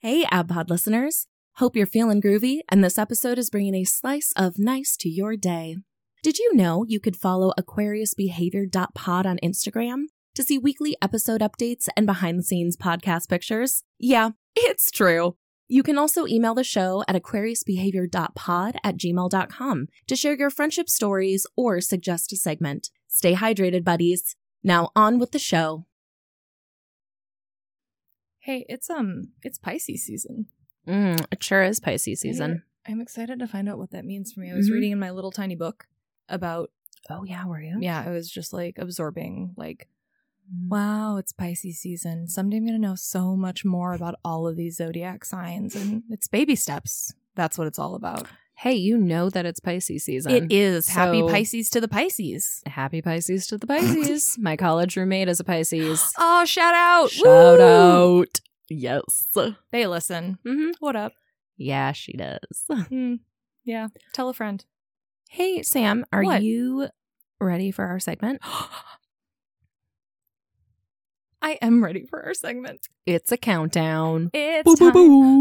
Hey, AbPod listeners. Hope you're feeling groovy, and this episode is bringing a slice of nice to your day. Did you know you could follow AquariusBehavior.pod on Instagram to see weekly episode updates and behind the scenes podcast pictures? Yeah, it's true. You can also email the show at aquariusbehavior.pod at gmail.com to share your friendship stories or suggest a segment. Stay hydrated, buddies. Now on with the show. Hey, it's um, it's Pisces season. Mm, it sure is Pisces season. I'm excited to find out what that means for me. I was Mhm. reading in my little tiny book about Oh yeah, were you? yeah, I was just like absorbing like Mm. wow, it's Pisces season. Someday I'm going to know so much more about all of these zodiac signs and it's baby steps. That's what it's all about. Hey, you know that it's Pisces season. It is. Happy Pisces to the Pisces. Happy Pisces to the Pisces. My college roommate is a Pisces. Oh, shout out. Shout Woo! out. Yes. They listen. hmm What up? Yeah, she does. Hmm. Yeah. Tell a friend. Hey, Sam, are What? you ready for our segment? I am ready for our segment. It's a countdown. It's time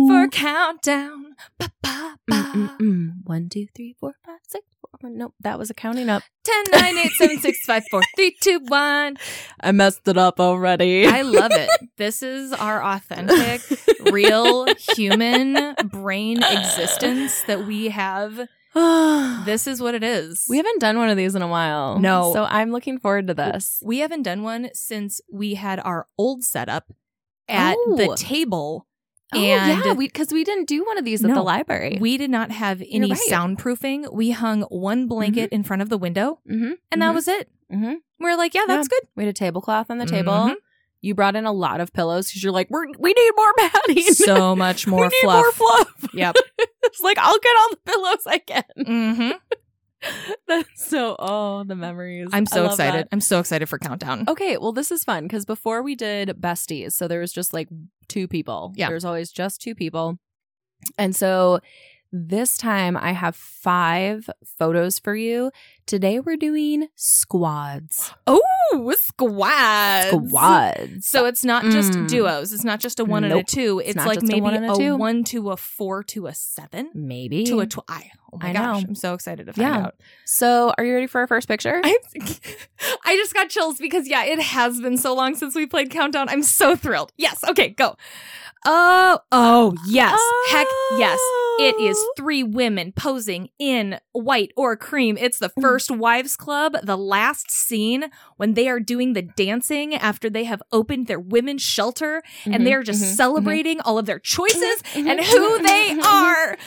for countdown. Ba, ba, ba. One, two, three, four, five, six, four, one. Nope, that was a counting up. 10, 9, 8, 7, 6, 5, 4, 3, 2, 1. I messed it up already. I love it. This is our authentic, real human brain existence that we have. This is what it is. we haven't done one of these in a while. No. So I'm looking forward to this. We haven't done one since we had our old setup at Oh. the table. Oh, And yeah, because we, didn't do one of these at the library. we did not have any right. soundproofing. We hung one blanket in front of the window, mm-hmm. and that was it. mm-hmm. We are like, yeah, that's good. We had a tablecloth on the table. You brought in a lot of pillows because you're like, We're, we need more padding. So much more we need more fluff. Yep. it's like I'll get all the pillows I can. hmm That's so. Oh, the memories. I'm so excited. that. I'm so excited for countdown. Okay, well, this is fun because before we did besties, so there was just like two people. Yeah. There's always just two people. And so this time I have five photos for you. Today we're doing squads. Oh, squads. Squads. So it's not just Mm. duos. It's not just a one and a two. It's, not like just a maybe one a a, one to a four to a seven Maybe. to a tw- I, oh my I gosh, know. I'm so excited to find Yeah. out. So are you ready for our first picture? I, I just got chills because yeah, it has been so long since we played Countdown. I'm so thrilled. Yes. Okay, go. Oh, oh yes. Heck yes. It is Oh. three women posing in white or cream. It's the first wives club, the last scene when they are doing the dancing after they have opened their women's shelter Mhm, and they're just mhm, celebrating all of their choices mhm, and mhm, who they mhm, mhm. are.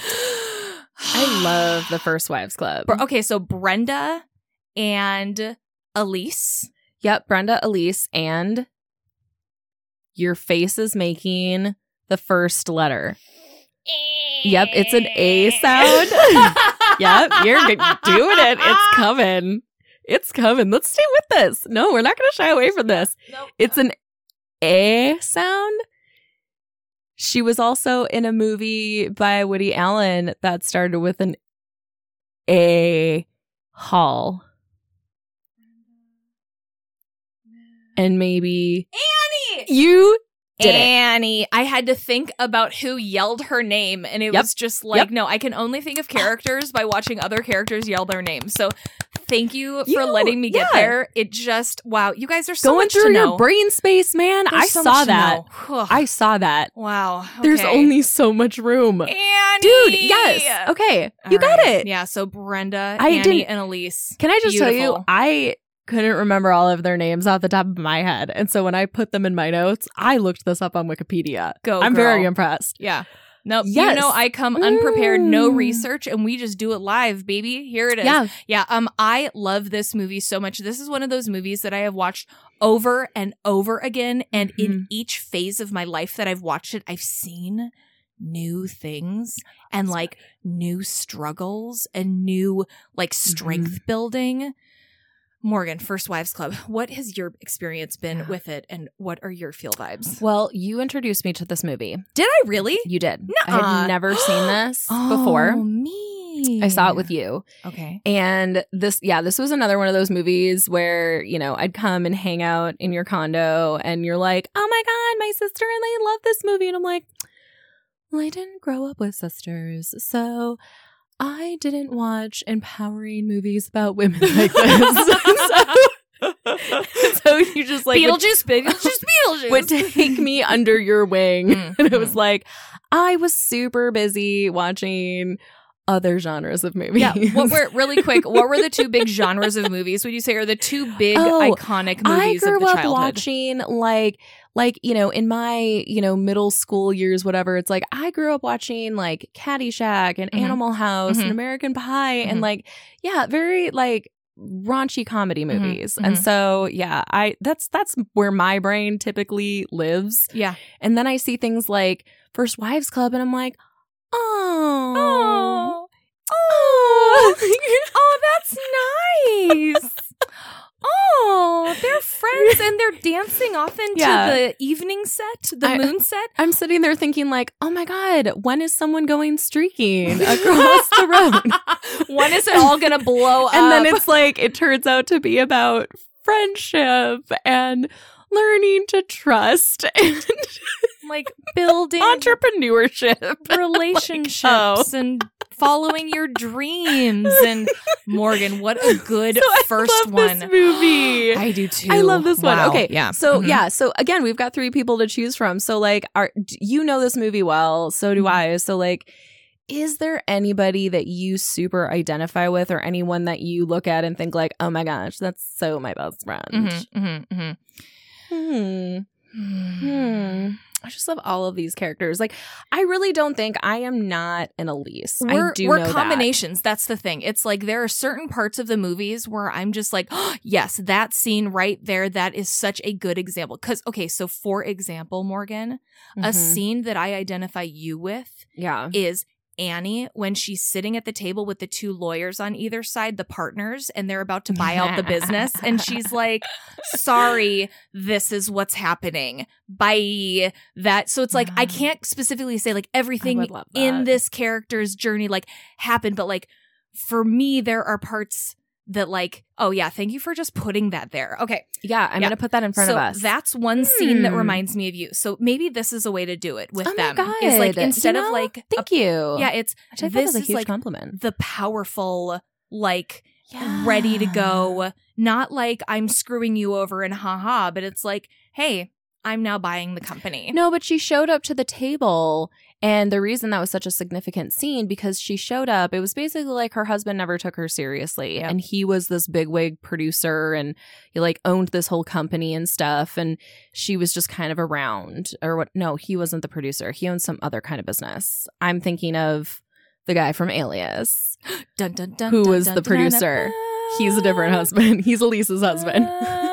I love the first wives club. Okay, so Brenda and Elise. Yep, Brenda, Elise, and your face is making the first letter. Yep, it's an A sound. yep, you're doing it. It's coming. It's coming. Let's stay with this. No, we're not going to shy away from this. Nope. It's an A sound. She was also in a movie by Woody Allen that started with an A hall. And maybe Annie. you did it. Annie. I had to think about who yelled her name, and it Yep. was just like, Yep. no, I can only think of ah. characters by watching other characters yell their names. So thank you for letting me get there. It just, wow, you guys are so Going much to through your brain space, man. There's I so saw that. I saw that. wow. There's only so much room. Annie. Dude, yes. Okay. All you got it. Yeah. So Brenda, I Annie, didn't- and Elise. Can I just tell you, I couldn't remember all of their names off the top of my head. And so when I put them in my notes, I looked this up on Wikipedia. Go. I'm girl. very impressed. Yeah. Nope. Yes. You know, I come unprepared, no Mm. research, and we just do it live, baby. Here it is. Yeah. Yeah, um, I love this movie so much. This is one of those movies that I have watched over and over again, and Mm-hmm. in each phase of my life that I've watched it, I've seen new things and like new struggles and new like Mm-hmm. strength building. Morgan, First Wives Club. What has your experience been Yeah. with it, and what are your feel vibes? Well, you introduced me to this movie. Did I really? You did. I Nuh-uh. had never seen this Oh, before. me. I saw it with you. Okay. And this, yeah, this was another one of those movies where, you know, I'd come and hang out in your condo and you're like, oh my God, my sister and I love this movie. And I'm like, well, I didn't grow up with sisters. So I didn't watch empowering movies about women like this. so, you just like would, Beetlejuice, Beetlejuice, Beetlejuice. would take me under your wing. Mm, And it was mm. like, I was super busy watching other genres of movies. yeah. What were really quick? What were the two big genres of movies? Would you say are the two big Oh, iconic I grew of the up childhood? watching like like you know in my you know middle school years whatever it's like I grew up watching like Caddyshack and Mhm. Animal House Mhm. and American Pie Mhm. and like yeah very like raunchy comedy Mhm. movies and Mhm. so yeah I that's that's where my brain typically lives Yeah. and then I see things like First Wives Club and I'm like oh, Oh. Oh. oh, that's nice. Oh, they're friends and they're dancing off into Yeah. the evening set, the I- moon set. I'm sitting there thinking, like, oh my God, when is someone going streaking across the road? when is it all gonna blow up? and then it's like, it turns out to be about friendship and learning to trust and like building entrepreneurship. relationships oh. and following your dreams. And Morgan, what a good So I first love one. This movie. I do too. I love this one. Okay, yeah. So Mhm. yeah, so again, we've got three people to choose from. So like, are you know this movie well? So do Mhm. I. So like, is there anybody that you super identify with, or anyone that you look at and think like, oh my gosh, that's so my best friend? Mhm, mhm, mhm. Hmm. Hmm. I just love all of these characters. Like, I really don't think I am not an Elise. We're, do we're know that. combinations. That's the thing. It's like there are certain parts of the movies where I'm just like, oh, yes, that scene right there, that is such a good example. Because, okay, so for example, Morgan, a Mhm. scene that I identify you with Yeah. is Annie when she's sitting at the table with the two lawyers on either side, the partners, and they're about to buy out the business. And she's like, sorry, this is what's happening. Bye. That so it's like I can't specifically say like everything in this character's journey like happened, but like for me, there are parts that like, oh yeah, thank you for just putting that there. Okay. Yeah. I'm Yeah. going to put that in front so of us. that's one scene that Hmm. reminds me of you. So maybe this is a way to do it with oh my them. God. Is like You instead know, of like a thank you. yeah, it's I this a is huge like compliment. the powerful, like ready to go. Not like I'm screwing you over and haha, but it's like, hey, I'm now buying the company. No, but she showed up to the table. And the reason that was such a significant scene because she showed up, it was basically like her husband never took her seriously. Yep. And he was this bigwig producer and he like owned this whole company and stuff. And she was just kind of around. Or what? No, he wasn't the producer. He owned some other kind of business. I'm thinking of the guy from Alias, Dun, dun, dun, who was the producer. He's a different husband. He's Elise's husband. Ah.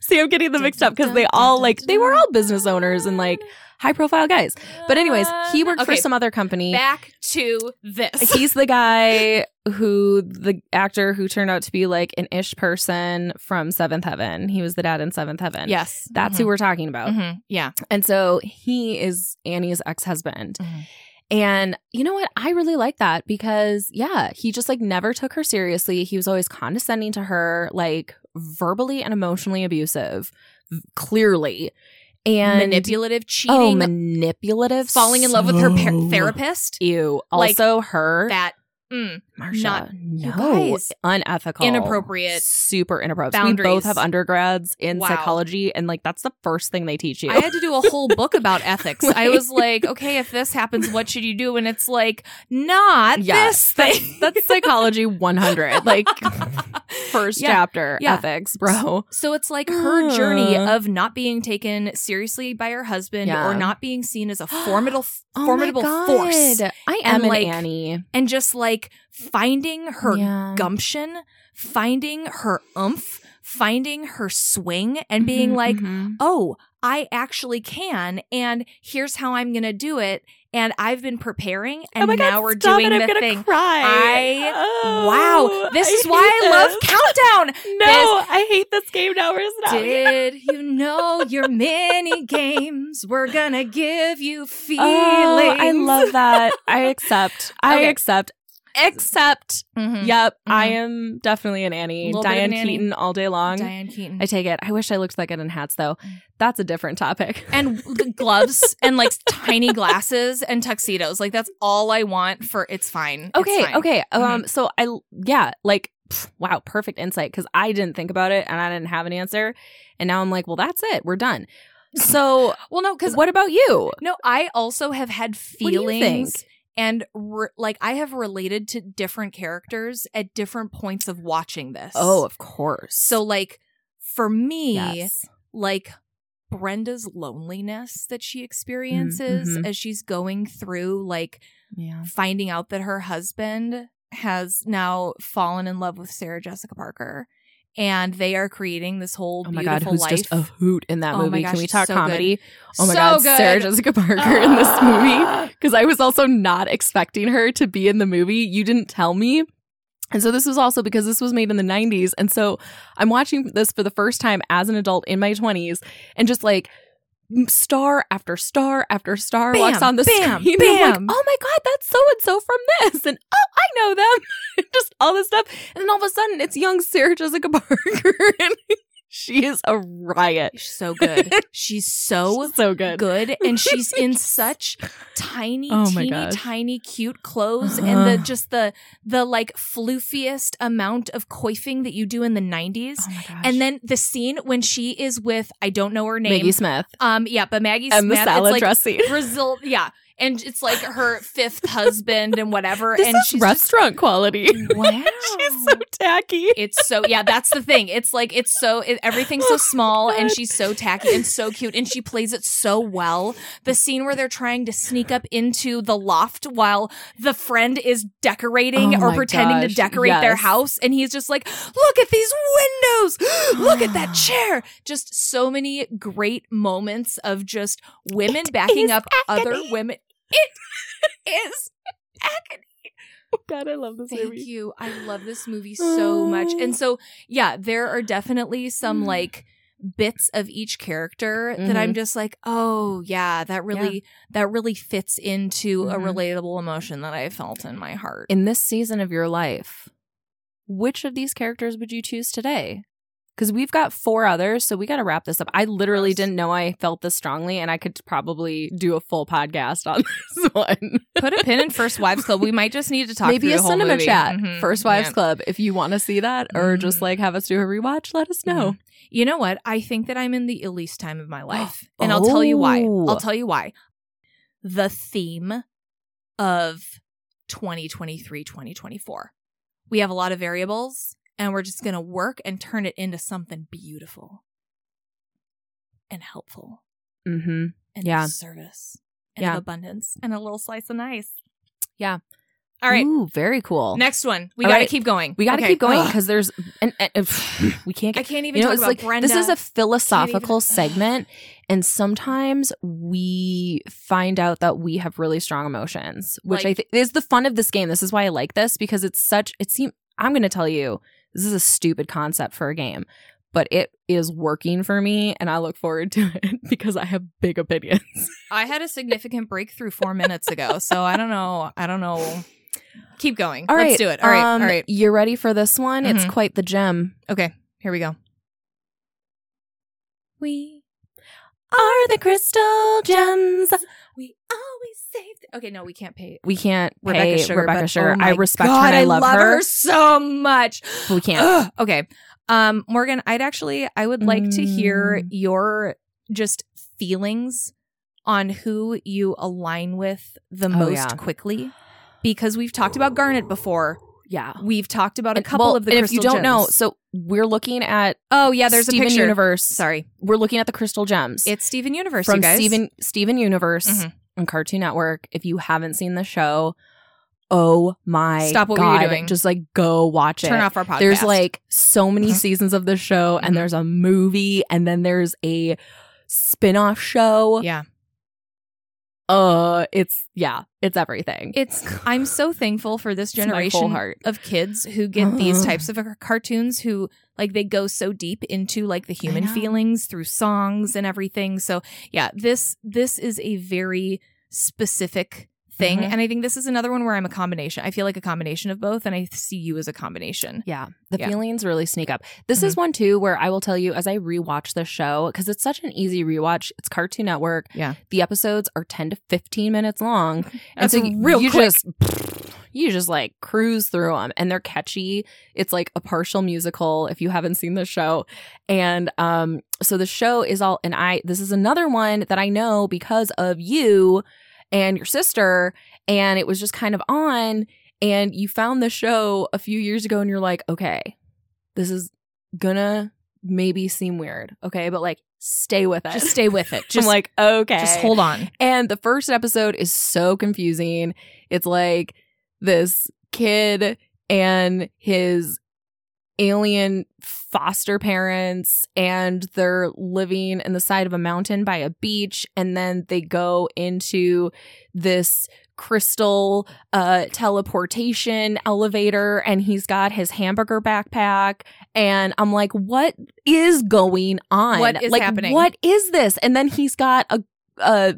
See, I'm getting them mixed up because they all like, they were all business owners and like high profile guys. But anyways, he worked for Okay, some other company. Back to this. He's the guy who the actor who turned out to be like an ish person from Seventh Heaven. He was the dad in Seventh Heaven. yes, That's who we're talking about. Mhm. Yeah. And so he is Annie's ex-husband. Mhm. And you know what? I really like that because yeah, he just like never took her seriously. He was always condescending to her, like verbally and emotionally abusive, clearly. And Manipulative, oh, cheating, Oh, manipulative. falling in love with her par- therapist. Ew. Like, Also, her. That mm, Marcia, not- no, guys, unethical, inappropriate, super inappropriate. boundaries. We both have undergrads in Wow. psychology, and like that's the first thing they teach you. I had to do a whole book about ethics. I was like, okay, if this happens, what should you do? And it's like, not Yeah, this thing. that's psychology 100, like first Yeah, chapter yeah. ethics, bro. So it's like her journey Uh. of not being taken seriously by her husband or not being seen as a formidable Oh formidable force. I And, am an like, Annie. and just like finding her Yeah. gumption, finding her oomph, finding her swing and being Mhm, like, mhm. "Oh, I actually can and here's how I'm going to do it." And I've been preparing and oh now God, we're doing it. the I'm gonna thing. Cry. I- Oh, wow, this is why hate I love. Countdown. No, I hate this game now. It out? Did you know your mini games were gonna give you feelings? Oh, I love that. I accept. I Okay. accept. Except, Mhm. yep, I Mhm. am definitely an Annie. Little bit of Diane an Annie. Keaton all day long. Diane Keaton. I take it. I wish I looked that good in hats, though. Mm. That's a different topic. and the gloves and like tiny glasses and tuxedos. Like that's all I want for it's fine. It's Okay, fine. okay. Mm-hmm. Um, so I, yeah, like, wow, perfect insight because I didn't think about it and I didn't have an answer, and now I'm like, well, that's it. We're done. So, Well, no, because what about you? no, I also have had What do you feelings? And re- like I have related to different characters at different points of watching this. Oh, of course. so like for me, yes. like Brenda's loneliness that she experiences mhm. as she's going through like yeah. finding out that her husband has now fallen in love with Sarah Jessica Parker and they are creating this whole Oh my god, who's life. just a hoot in that Oh movie? gosh, Can we talk so good. comedy? Oh my So god, good. Sarah Jessica Parker in this movie. Ah. Because I was also not expecting her to be in the movie. You didn't tell me. And so this was also because this was made in the 90s. And so I'm watching this for the first time as an adult in my 20s and just like star after star after star Bam, walks on the bam, screen. I'm like, bam. oh my God, that's so and so from this. And oh, I know them. just all this stuff. And then all of a sudden it's young Sarah Jessica Parker. and she is a riot. She's so good. She's so She's so good. good and she's in such tiny Oh teeny tiny cute clothes and the just the the like floofiest amount of coiffing that you do in the 90s Oh and then the scene when she is with I don't know her name Maggie Smith um yeah but Maggie and the Smith salad it's like dressing. Brazil yeah and it's like her fifth husband and whatever This and is she's restaurant quality. wow. She's so tacky. it's so yeah that's the thing. It's like it's so it, everything's so oh, small and she's so tacky and so cute and she plays it so well. The scene where they're trying to sneak up into the loft while the friend is decorating Oh or pretending to gosh, decorate their house and he's just like look at these windows! Look at that chair! Just so many great moments of just women backing up other women it is agony God, I love this Thank you. I love this movie so much. And so, yeah, there are definitely some Mm. like bits of each character that I'm just like, oh yeah, that really that really fits into a Mhm. relatable emotion that I felt in my heart. In this season of your life, which of these characters would you choose today? Because we've got four others, so we got to wrap this up. I literally didn't know I felt this strongly, and I could probably do a full podcast on this one. Put a pin in First Wives Club. We might just need to talk Maybe a cinema movie. chat, Mhm. First Wives Yeah. Club. If you want to see that, or just Mhm. like have us do a rewatch, let us know. You know what? I think that I'm in the elite time of my life. And I'll tell you why. Oh. I'll tell you why. The theme of 2023 2024. We have a lot of variables and we're just going to work and turn it into something beautiful and helpful Mm-hmm. and Yeah. service and Yeah. abundance and a little slice of nice. Yeah. All right. Ooh, very cool. Next one. We got to right. keep going. we got to Okay. keep going because there's and, and- and we can't I can't even you know, talk it's about like Brenda. this is a philosophical Ugh. segment, and sometimes we find out that we have really strong emotions, which I think is the fun of this game. This is why I like this because it's such. It seems I'm going to tell you this is a stupid concept for a game, but it is working for me, and I look forward to it because I have big opinions. I had a significant breakthrough four minutes ago, so I don't know. I don't know. Keep going. All Let's right, do it. All right. um, all right. You're ready for this one? It's Mhm. quite the gem. Okay. Here we go. We are the crystal gems. We always okay, no, we can't pay We can't Rebecca pay Sugar. Rebecca but, Sugar. oh I respect God, her and I love, her. so much. but we can't. Ugh. okay. Um, Morgan, I'd actually I would like to hear Mm. your just feelings on who you align with the Oh, most yeah. quickly. Because we've talked about Garnet before. Yeah. We've talked about a couple well, of the and if you don't know, so we're looking at Oh yeah, there's Steven a picture. Universe. Sorry, We're looking at the crystal gems. it's Steven Universe. from. Steven Steven Universe Mhm. On Cartoon Network. If you haven't seen the show, oh my Stop what god, you're doing. just like go watch it. Turn off our podcast. There's like so many Mhm. seasons of the show, and there's a movie, and then there's a spin-off show. yeah. Uh, it's yeah, it's everything. It's I'm so thankful for this It's my whole generation of kids who get these types of car- cartoons who like they go so deep into like the human feelings through songs and everything. So yeah, this this is a very specific thing Mhm. and I think this is another one where I'm a combination. I feel like a combination of both and I see you as a combination. Yeah, the Yeah. feelings really sneak up. This is one too where I will tell you as I rewatch the show because it's such an easy rewatch. It's Cartoon Network. Yeah. the episodes are ten to fifteen minutes long, and so you- real you quick. just you just like cruise through them, and they're catchy. It's like a partial musical if you haven't seen the show, and um, so the show is all. And I this is another one that I know because of you and your sister, and it was just kind of on and you found the show a few years ago and you're like, okay, this is gonna maybe seem weird, okay, but like stay with it. Just stay with it. I'm Just like, okay. just hold on. And the first episode is so confusing. It's like this kid and his alien foster parents and they're living in the side of a mountain by a beach and then they go into this crystal uh teleportation elevator and he's got his hamburger backpack. And I'm like what is going on? What is like happening? what is this? And then he's got a a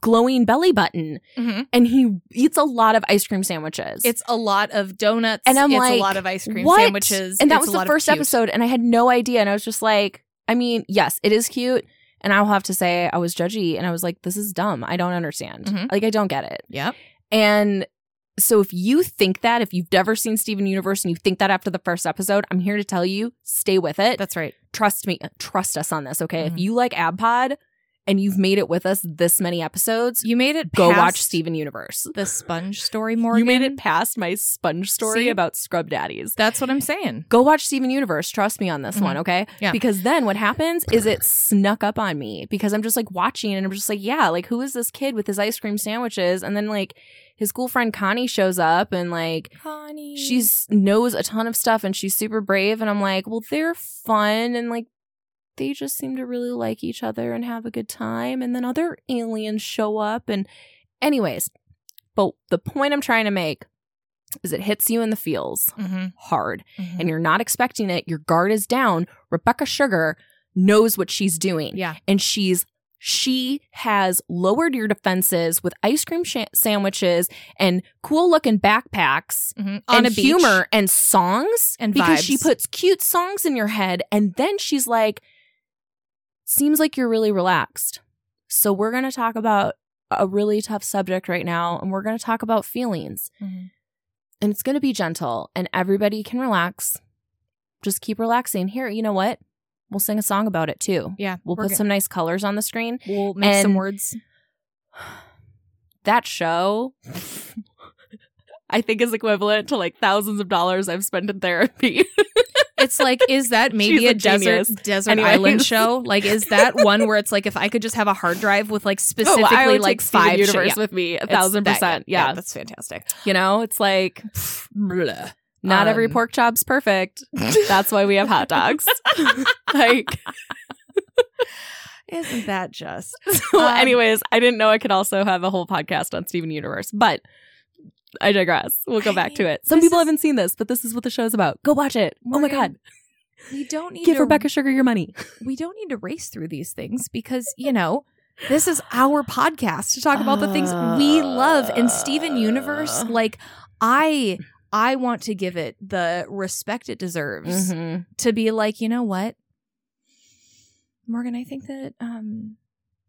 glowing belly button Mhm. and he eats a lot of ice cream sandwiches It's a lot of donuts. And I'm it's like, a lot of ice cream what? sandwiches. And that It's was the first episode, and I had no idea. And I was just like, I mean, yes, it is cute. And I'll have to say, I was judgy, and I was like, this is dumb. I don't understand. Mhm. Like, I don't get it. Yep. And so, if you think that, if you've never seen Steven Universe and you think that after the first episode, I'm here to tell you, stay with it. That's right. trust me, trust us on this, okay? Mhm. If you like AbPod and you've made it with us this many episodes, You made it. go past watch Steven Universe. the sponge story, Morgan. You made it past my sponge story See? about scrub daddies. That's what I'm saying. go watch Steven Universe. Trust me on this Mhm. one, okay? Yeah. Because then what happens is it snuck up on me because I'm just like watching and I'm just like, yeah, like who is this kid with his ice cream sandwiches? And then like his cool friend Connie shows up and like Connie she's knows a ton of stuff and she's super brave and I'm like, well, they're fun and like they just seem to really like each other and have a good time and then other aliens show up and anyways, but the point I'm trying to make is it hits you in the feels hmm hard and you're not expecting it, your guard is down. Rebecca Sugar knows what she's doing. yeah. And she's she has lowered your defenses with ice cream sh- sandwiches and cool looking backpacks Mhm. On and humor and songs And because she puts cute songs in your head and then she's like seems like you're really relaxed. So we're going to talk about a really tough subject right now and we're going to talk about feelings Mhm. and it's going to be gentle and everybody can relax. Just keep relaxing. Here, you know what? We'll sing a song about it too. Yeah. We'll put some nice colors on the screen. We'll make some words. That show, I think, is equivalent to like thousands of dollars I've spent in therapy. It's like, is that maybe a, a desert desert Anyways. island show? Like, is that one where it's like if I could just have a hard drive with like specifically oh, I would like five universe shows? with me, a thousand that- percent. Yeah, that's fantastic. you know, it's like not every Um, pork chop's perfect. That's why we have hot dogs. like, Isn't that just? so Um, anyways, I didn't know I could also have a whole podcast on Steven Universe, but I digress. We'll go back to it. Some this people is- haven't seen this, but this is what the show's about. Go watch it. oh my god. We don't need Give to Rebecca Sugar your money. we don't need to race through these things because you know this is our podcast to talk about the things we love and steven universe Uh. like i i want to give it the respect it deserves Mhm. to be like you know what morgan i think that um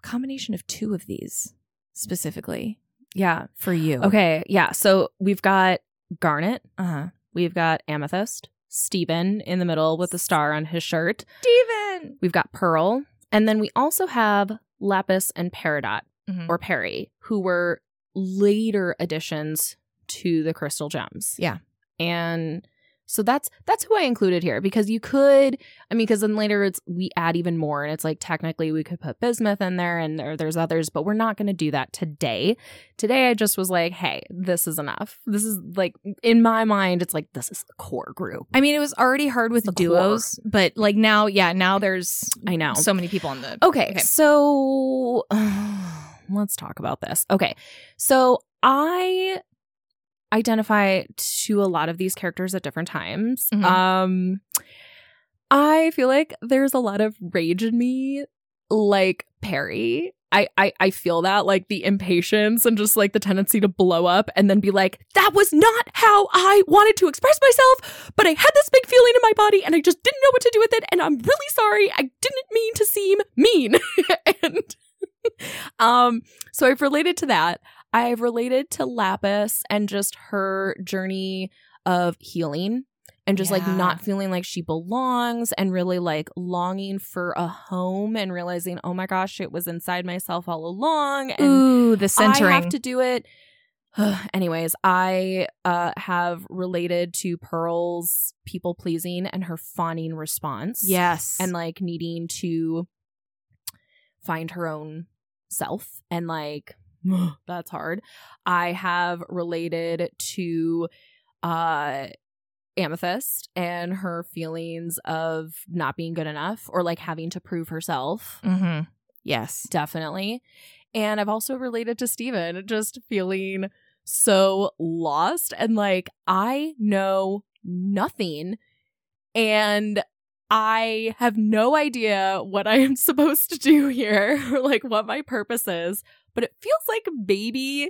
combination of two of these specifically Yeah. for you Okay. Yeah. So we've got Garnet. uh-huh We've got Amethyst. Steven in the middle with the star on his shirt. steven We've got Pearl. And then we also have Lapis and Peridot Mhm. or Perry, who were later additions to the crystal gems. Yeah. And so that's that's who I included here because you could I mean because then later it's we add even more and it's like technically we could put bismuth in there and there, there's others but we're not going to do that today. Today I just was like, hey, this is enough. This is like in my mind it's like this is the core group. I mean, it was already hard with The duos, but like now, yeah, now there's I know. so many people on the. Okay, Okay. so let's talk about this. Okay, so I identify to a lot of these characters at different times. Mhm. Um, I feel like there's a lot of rage in me, like Perry. I, I I feel that like the impatience and just like the tendency to blow up and then be like that was not how I wanted to express myself but I had this big feeling in my body and I just didn't know what to do with it and I'm really sorry I didn't mean to seem mean and um so I've related to that I've related to Lapis and just her journey of healing and just like not feeling like she belongs and really like longing for a home and realizing oh my gosh it was inside myself all along and Ooh, the centering. I have to do it. Anyways, I uh, have related to Pearl's people pleasing and her fawning response. yes, And like needing to find her own self. And like, that's hard. I have related to uh Amethyst and her feelings of not being good enough or like having to prove herself. Mm-hmm. Yes. Definitely. And I've also related to Steven, just feeling so lost and like I know nothing and I have no idea what I am supposed to do here or like what my purpose is, but it feels like maybe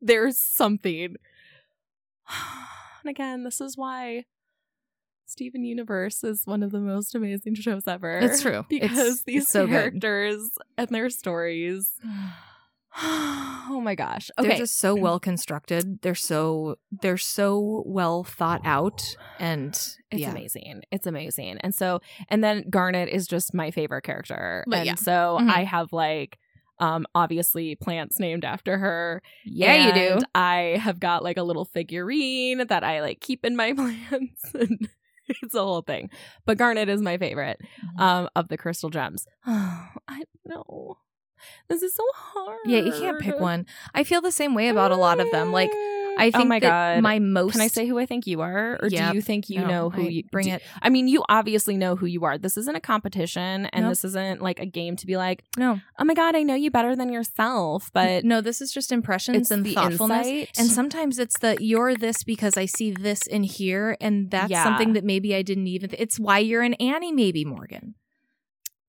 there's something. And again, this is why Steven Universe is one of the most amazing shows ever. It's true. Because It's- these it's so good. characters and their stories. oh my gosh. They're just so well constructed. They're so they're so well thought out and It's yeah. amazing. It's amazing. And so, and then Garnet is just my favorite character. But and yeah. so Mhm. I have like, um, obviously plants named after her. Yeah, you do. I have got like a little figurine that I like keep in my plants. and it's a whole thing. But Garnet is my favorite Mm-hmm. um, of the crystal gems. I don't know. This is so hard. Yeah, you can't pick one. I feel the same way about a lot of them. Like I oh think oh my that god, my most Can I say who I think you are, or Yep. do you think you No, know who I- you bring do- it? I mean, you obviously know who you are. This isn't a competition, and Nope. this isn't like a game to be like, No. oh my god, I know you better than yourself. But no, this is just impressions it's and the thoughtfulness. insight. And sometimes it's the you're this because I see this in here, and that's Yeah. something that maybe I didn't even. it's why you're an Annie, maybe Morgan.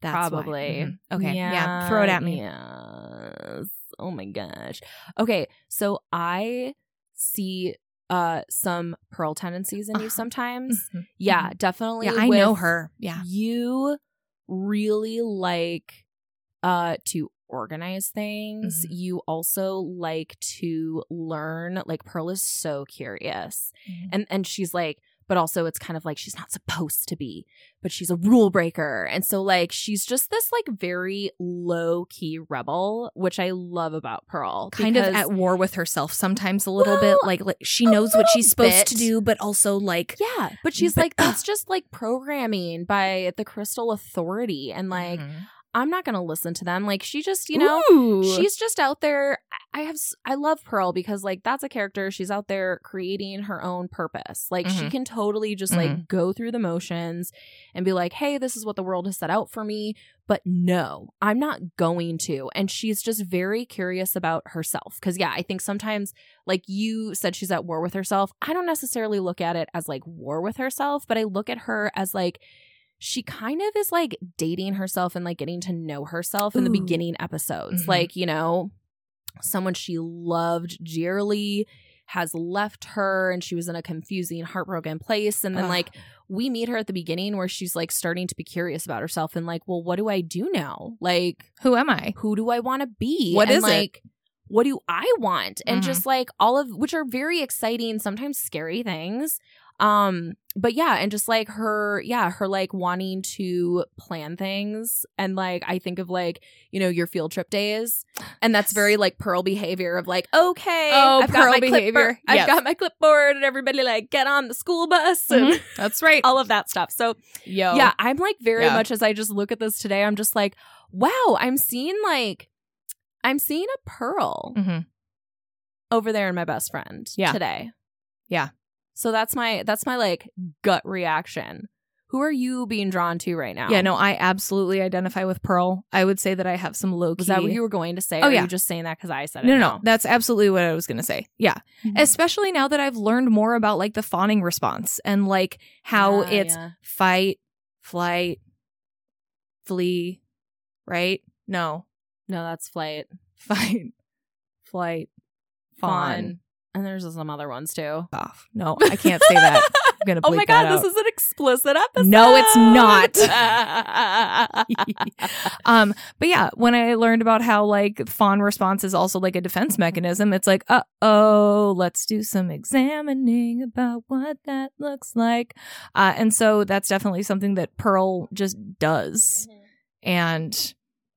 That's probably Mhm. Okay, yeah, throw it at me. Yes. Oh my gosh. Okay, so I see uh some pearl tendencies in you Uh-huh. sometimes. Mhm. Yeah, definitely. yeah, I know her. Yeah, you really like uh to organize things Mhm. you also like to learn like pearl is so curious Mhm. and and she's like but also it's kind of like she's not supposed to be but she's a rule breaker and so like she's just this like very low key rebel which i love about pearl kind of at war with herself sometimes a little Well, bit like, like she knows what she's supposed to do but also like yeah but she's But- like that's just like programming by the crystal authority and like Mhm. I'm not gonna listen to them. Like she just you know Ooh. she's just out there. I- have I love pearl because like that's a character. She's out there creating her own purpose. Like she Mhm. can totally just like go through the motions and be like hey this is what the world has set out for me. But no i'm not going to. And she's just very curious about herself. Because yeah i think sometimes like you said she's at war with herself. I don't necessarily look at it as like war with herself but i look at her as like she kind of is like dating herself and like getting to know herself in the beginning episodes. Mhm. Like, you know, someone she loved dearly has left her and she was in a confusing, heartbroken place. And then, Ugh. like, we meet her at the beginning where she's like starting to be curious about herself and, like, well, what do I do now? Like, who am I? who do I want to be? What and is it? what do I want? And Mhm. just like all of which are very exciting, sometimes scary things. Um, but yeah, and just like her, yeah, her like wanting to plan things. And like I think of like, you know, your field trip days. And that's very like Pearl behavior of like, okay, Oh, I've Pearl got my behavior. clipboard, I've got my clipboard, and everybody like get on the school bus and Mhm. That's right. all of that stuff. So Yo. yeah, I'm like very Yeah. much as I just look at this today, I'm just like, wow, I'm seeing like I'm seeing a pearl Mhm. over there in my best friend Yeah. today. Yeah. So that's my that's my like gut reaction. Who are you being drawn to right now? Yeah, no, I absolutely identify with Pearl. I would say that I have some low key. Was that what you were going to say? Oh, or yeah. Are you just saying that because I said it? No, no, now? no. That's absolutely what I was going to say. Yeah. Mhm. Especially now that I've learned more about like the fawning response and like how Yeah, it's yeah. fight, flight, flee, right? No. No, that's flight. Fight, flight, fawn. Fawn. And there's some other ones too. Off. No, I can't say that. I'm to Oh my god, this is an explicit episode. No, it's not. um, but yeah, when I learned about how like fawn response is also like a defense mechanism, it's like, uh oh, let's do some examining about what that looks like. Uh, and so that's definitely something that Pearl just does. And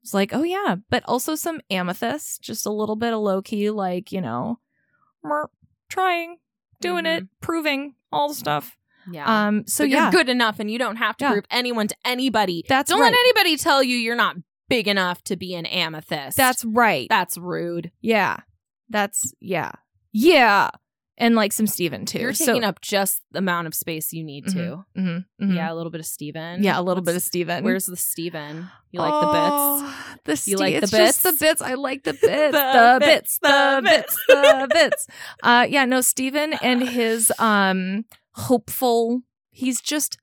it's like, oh yeah, but also some amethyst, just a little bit of low key, like, you know, mer- trying, doing it, proving all the stuff. yeah. Um, so So yeah, you're good enough and you don't have to Yeah. prove anyone to anybody. That's don't right. let anybody tell you you're not big enough to be an amethyst. That's right. that's rude. Yeah. That's yeah. Yeah. And like some Steven too. You're So- taking up just the amount of space you need to. Mhm, mhm. Yeah, a little bit of Steven. yeah, a little bit of What's- Steven. Where's the Steven? You like the bits? the bits? You like the it's just the bits? bits. I like the bits. The the bits. bits, The the bits. The bits. Uh, yeah, no, Steven and his um hopeful. He's just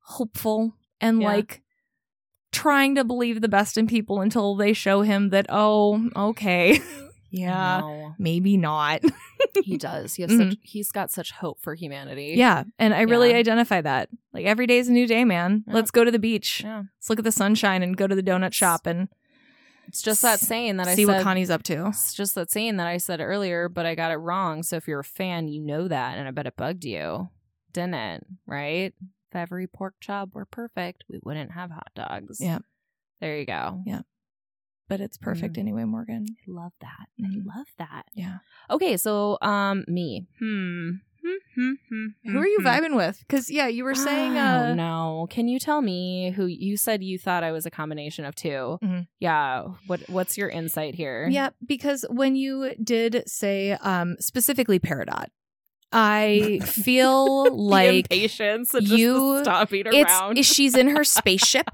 hopeful and Yeah. like trying to believe the best in people until they show him that oh, okay, yeah, No, maybe not. he does. He has Mhm. such, he's got such hope for humanity. Yeah, and I really identify that. Like every day's a new day, man. Yeah. Let's go to the beach. Yeah. Let's look at the sunshine and go to the donut shop and It's just that saying that I see said. what Connie's up to. it's just that saying that I said earlier, but I got it wrong. So if you're a fan, you know that, and I bet it bugged you, didn't it? Right? If every pork chop were perfect, we wouldn't have hot dogs. Yeah. There you go. Yeah. But it's perfect Mhm. anyway, Morgan. I love that. Mhm. I love that. Yeah. Okay, so um, me. Hmm. Who are you vibing with? Because yeah, you were saying uh don't. Can you tell me who you said you thought I was a combination of 2 Mhm. Yeah. What What's your insight here? Yeah, because when you did say um specifically Peridot, I feel like patience. you- just the stopping it's around. is she's in her spaceship.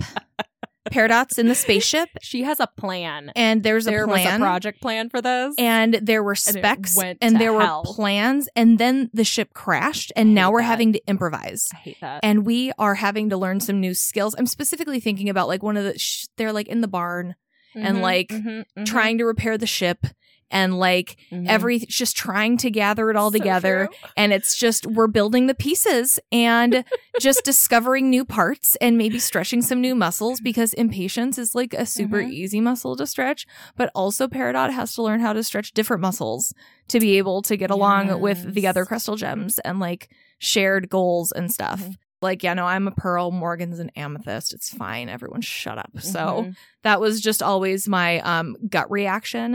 Peridot's in the spaceship, she has a plan. and there's there a plan. There was a project plan for this. and there were specs went and there hell. were plans and then the ship crashed and now we're that. having to improvise I hate that. and we are having to learn some new skills i'm specifically thinking about like one of the sh- they're like in the barn and, Mhm, like, mhm, mhm, trying to repair the ship and like mhm. every just trying to gather it all So together true. and it's just we're building the pieces and just discovering new parts and maybe stretching some new muscles because impatience is like a super Mhm. easy muscle to stretch but also peridot has to learn how to stretch different muscles to be able to get along with the other crystal gems and like shared goals and stuff Mhm. Like yeah no i'm a pearl morgan's an amethyst it's fine everyone shut up so Mhm, that was just always my um gut reaction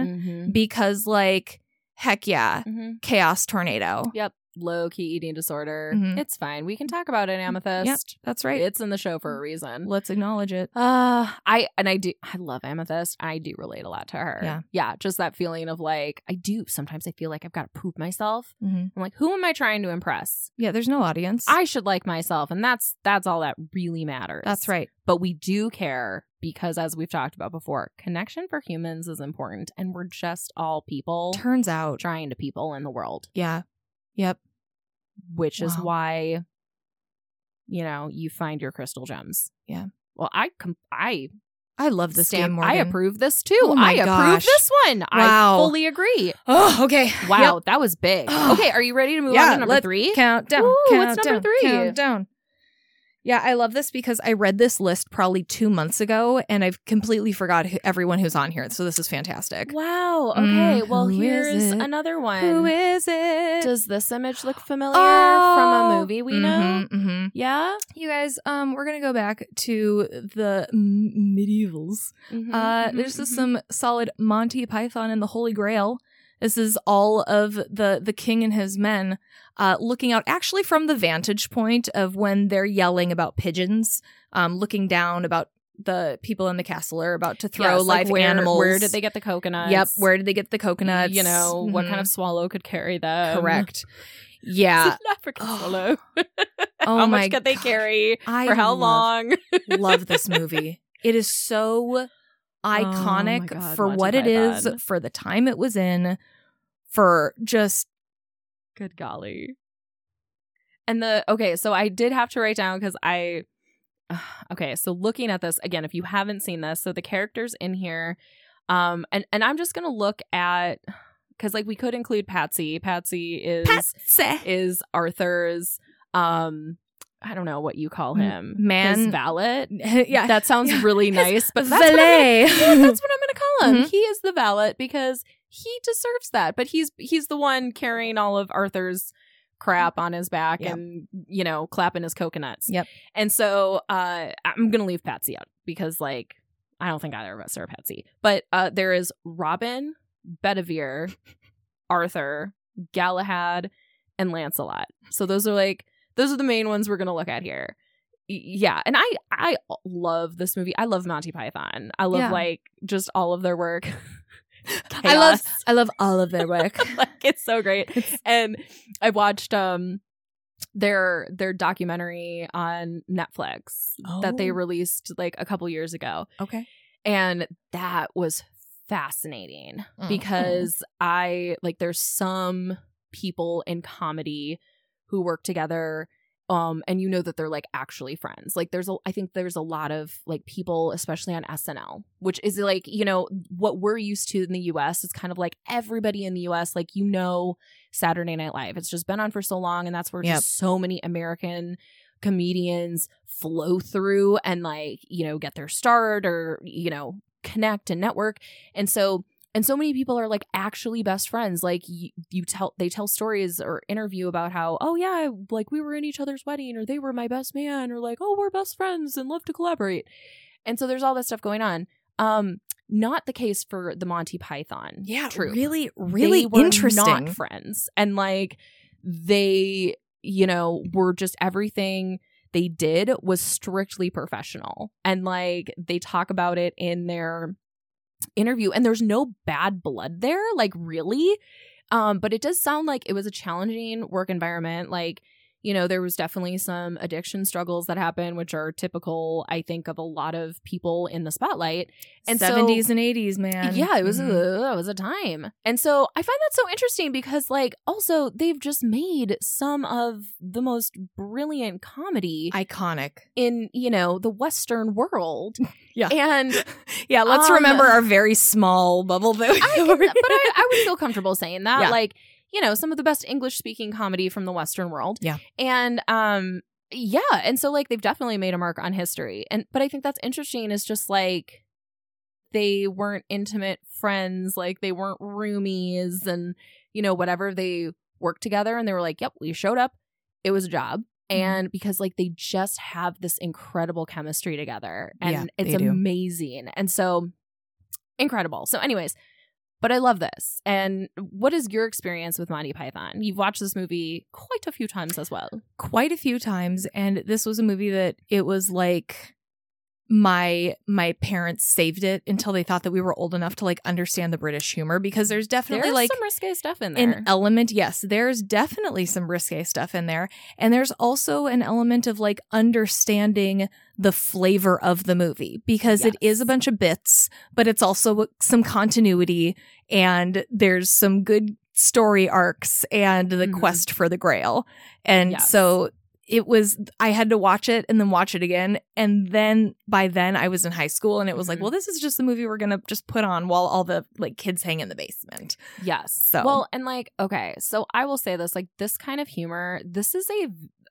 mhm, because like heck yeah mhm. chaos tornado Yep. Low key eating disorder. Mhm. It's fine. We can talk about it, Amethyst. that's right It's in the show for a reason. let's acknowledge it Uh I and I do I love Amethyst. I do relate a lot to her. Yeah. Yeah. Just that feeling of like I do sometimes I feel like I've got to prove myself. Mhm. I'm like, who am I trying to impress? yeah there's no audience I should like myself, and that's that's all that really matters. that's right But we do care because as we've talked about before, connection for humans is important and we're just all people turns out trying to people in the world, yeah yep which is why you know, you find your crystal gems. Yeah. Well, I com- I i love this stamp- game Morgan. I approve this too. Oh I approve this one. I Wow. fully agree. oh okay Wow, that was big. Okay, are you ready to move Yeah, on to number let's three? countdown Ooh, countdown what's number three? countdown yeah i love this because i read this list probably two months ago and i've completely forgot who, everyone who's on here so this is fantastic Wow. Okay. Mm, well, here's another one. who is it Does this image look familiar Oh. from a movie we know? Mhm, mhm. Yeah. You guys, um, we're gonna go back to the m- medievals. Mhm, Uh, mhm, there's just mhm. some solid Monty Python and the Holy Grail. This is all of the the king and his men, uh, looking out actually from the vantage point of when they're yelling about pigeons, um, looking down about the people in the castle are about to throw Yes, like live where, animals. Where did they get the coconuts? Yep. Where did they get the coconuts? You know, what kind of swallow could carry them? correct? Yeah. It's an African Oh. swallow. Oh how much could they gosh. carry? I For how love- long? love this movie. It is so iconic Oh God, for what it is, for the time it was in, for just Good golly. And the okay, so I did have to write down because I okay, so looking at this again, if you haven't seen this, so the characters in here, um, and and I'm just gonna look at because like we could include Patsy. Patsy is Patsy. is Arthur's um I don't know what you call him. man- His valet. yeah. That sounds Yeah. really nice, but that's what, gonna, valet. yeah, that's what I'm gonna call him. Mhm. He is the valet because he deserves that. But he's he's the one carrying all of Arthur's crap on his back Yep. and you know clapping his coconuts. Yep. And so uh I'm gonna leave Patsy out because like I don't think either of us are Patsy. But uh there is Robin, Bedivere, Arthur, Galahad, and Lancelot. So those are like those are the main ones we're gonna look at here. Y- Yeah, and I I love this movie. I love Monty Python. I love Yeah. like just all of their work. I love. I love all of their work. like it's so great. And I watched um their their documentary on Netflix that they Oh. released like a couple years ago. okay. And that was fascinating Mm. because I like there's some people in comedy who work together um and you know that they're like actually friends. Like there's a I think there's a lot of like people especially on SNL, which is like, you know, what we're used to in the US is kind of like everybody in the US like you know Saturday Night Live. It's just been on for so long and that's where Yep. just so many American comedians flow through and like, you know, get their start or, you know, connect and network. And so and so many people are like actually best friends. Like you, you tell they tell stories or interview about how, oh yeah, like we were in each other's wedding or they were my best man or like, oh, we're best friends and love to collaborate. And so there's all this stuff going on. Um not the case for the Monty Python. Yeah, troupe really, really they were interesting. Not friends, and like they, you know, were just everything they did was strictly professional, and like they talk about it in their interview, and there's no bad blood there, like really. Um, but it does sound like it was a challenging work environment. Like, you know, there was definitely some addiction struggles that happened, which are typical, I think, of a lot of people in the spotlight. And so- 70s and 80s, man. yeah, it was Mhm. a, it was a time. And so I find that so interesting because like also they've just made some of the most brilliant comedy iconic. in, you know, the western world. Yeah. And Yeah, let's Um, remember our very small bubble I but I, I would feel comfortable saying that. Yeah. Like, you know, some of the best English speaking comedy from the Western world. Yeah. And um yeah, and so like they've definitely made a mark on history. And but I think that's interesting is just like they weren't intimate friends, like they weren't roomies and you know, whatever. They worked together and they were like, Yep, we showed up. It was a job. Mm-hmm. And because like they just have this incredible chemistry together and Yeah, it's amazing. And so incredible. So anyways, but I love this. And what is your experience with Monty Python? You've watched this movie quite a few times as well. quite a few times and this was a movie that it was like my my parents saved it until they thought that we were old enough to like understand the British humor because there's definitely There's like some risque stuff in there. an element yes there's definitely some risque stuff in there and there's also an element of like understanding the flavor of the movie because it is a bunch of bits but it's also some continuity and there's some good story arcs and the Mhm. quest for the grail and Yes. so it was i had to watch it and then watch it again and then by then i was in high school and it was like Mhm. well this is just the movie we're gonna just put on while all the like kids hang in the basement yes. So- well, and like, okay, so I will say this: like, this kind of humor, this is a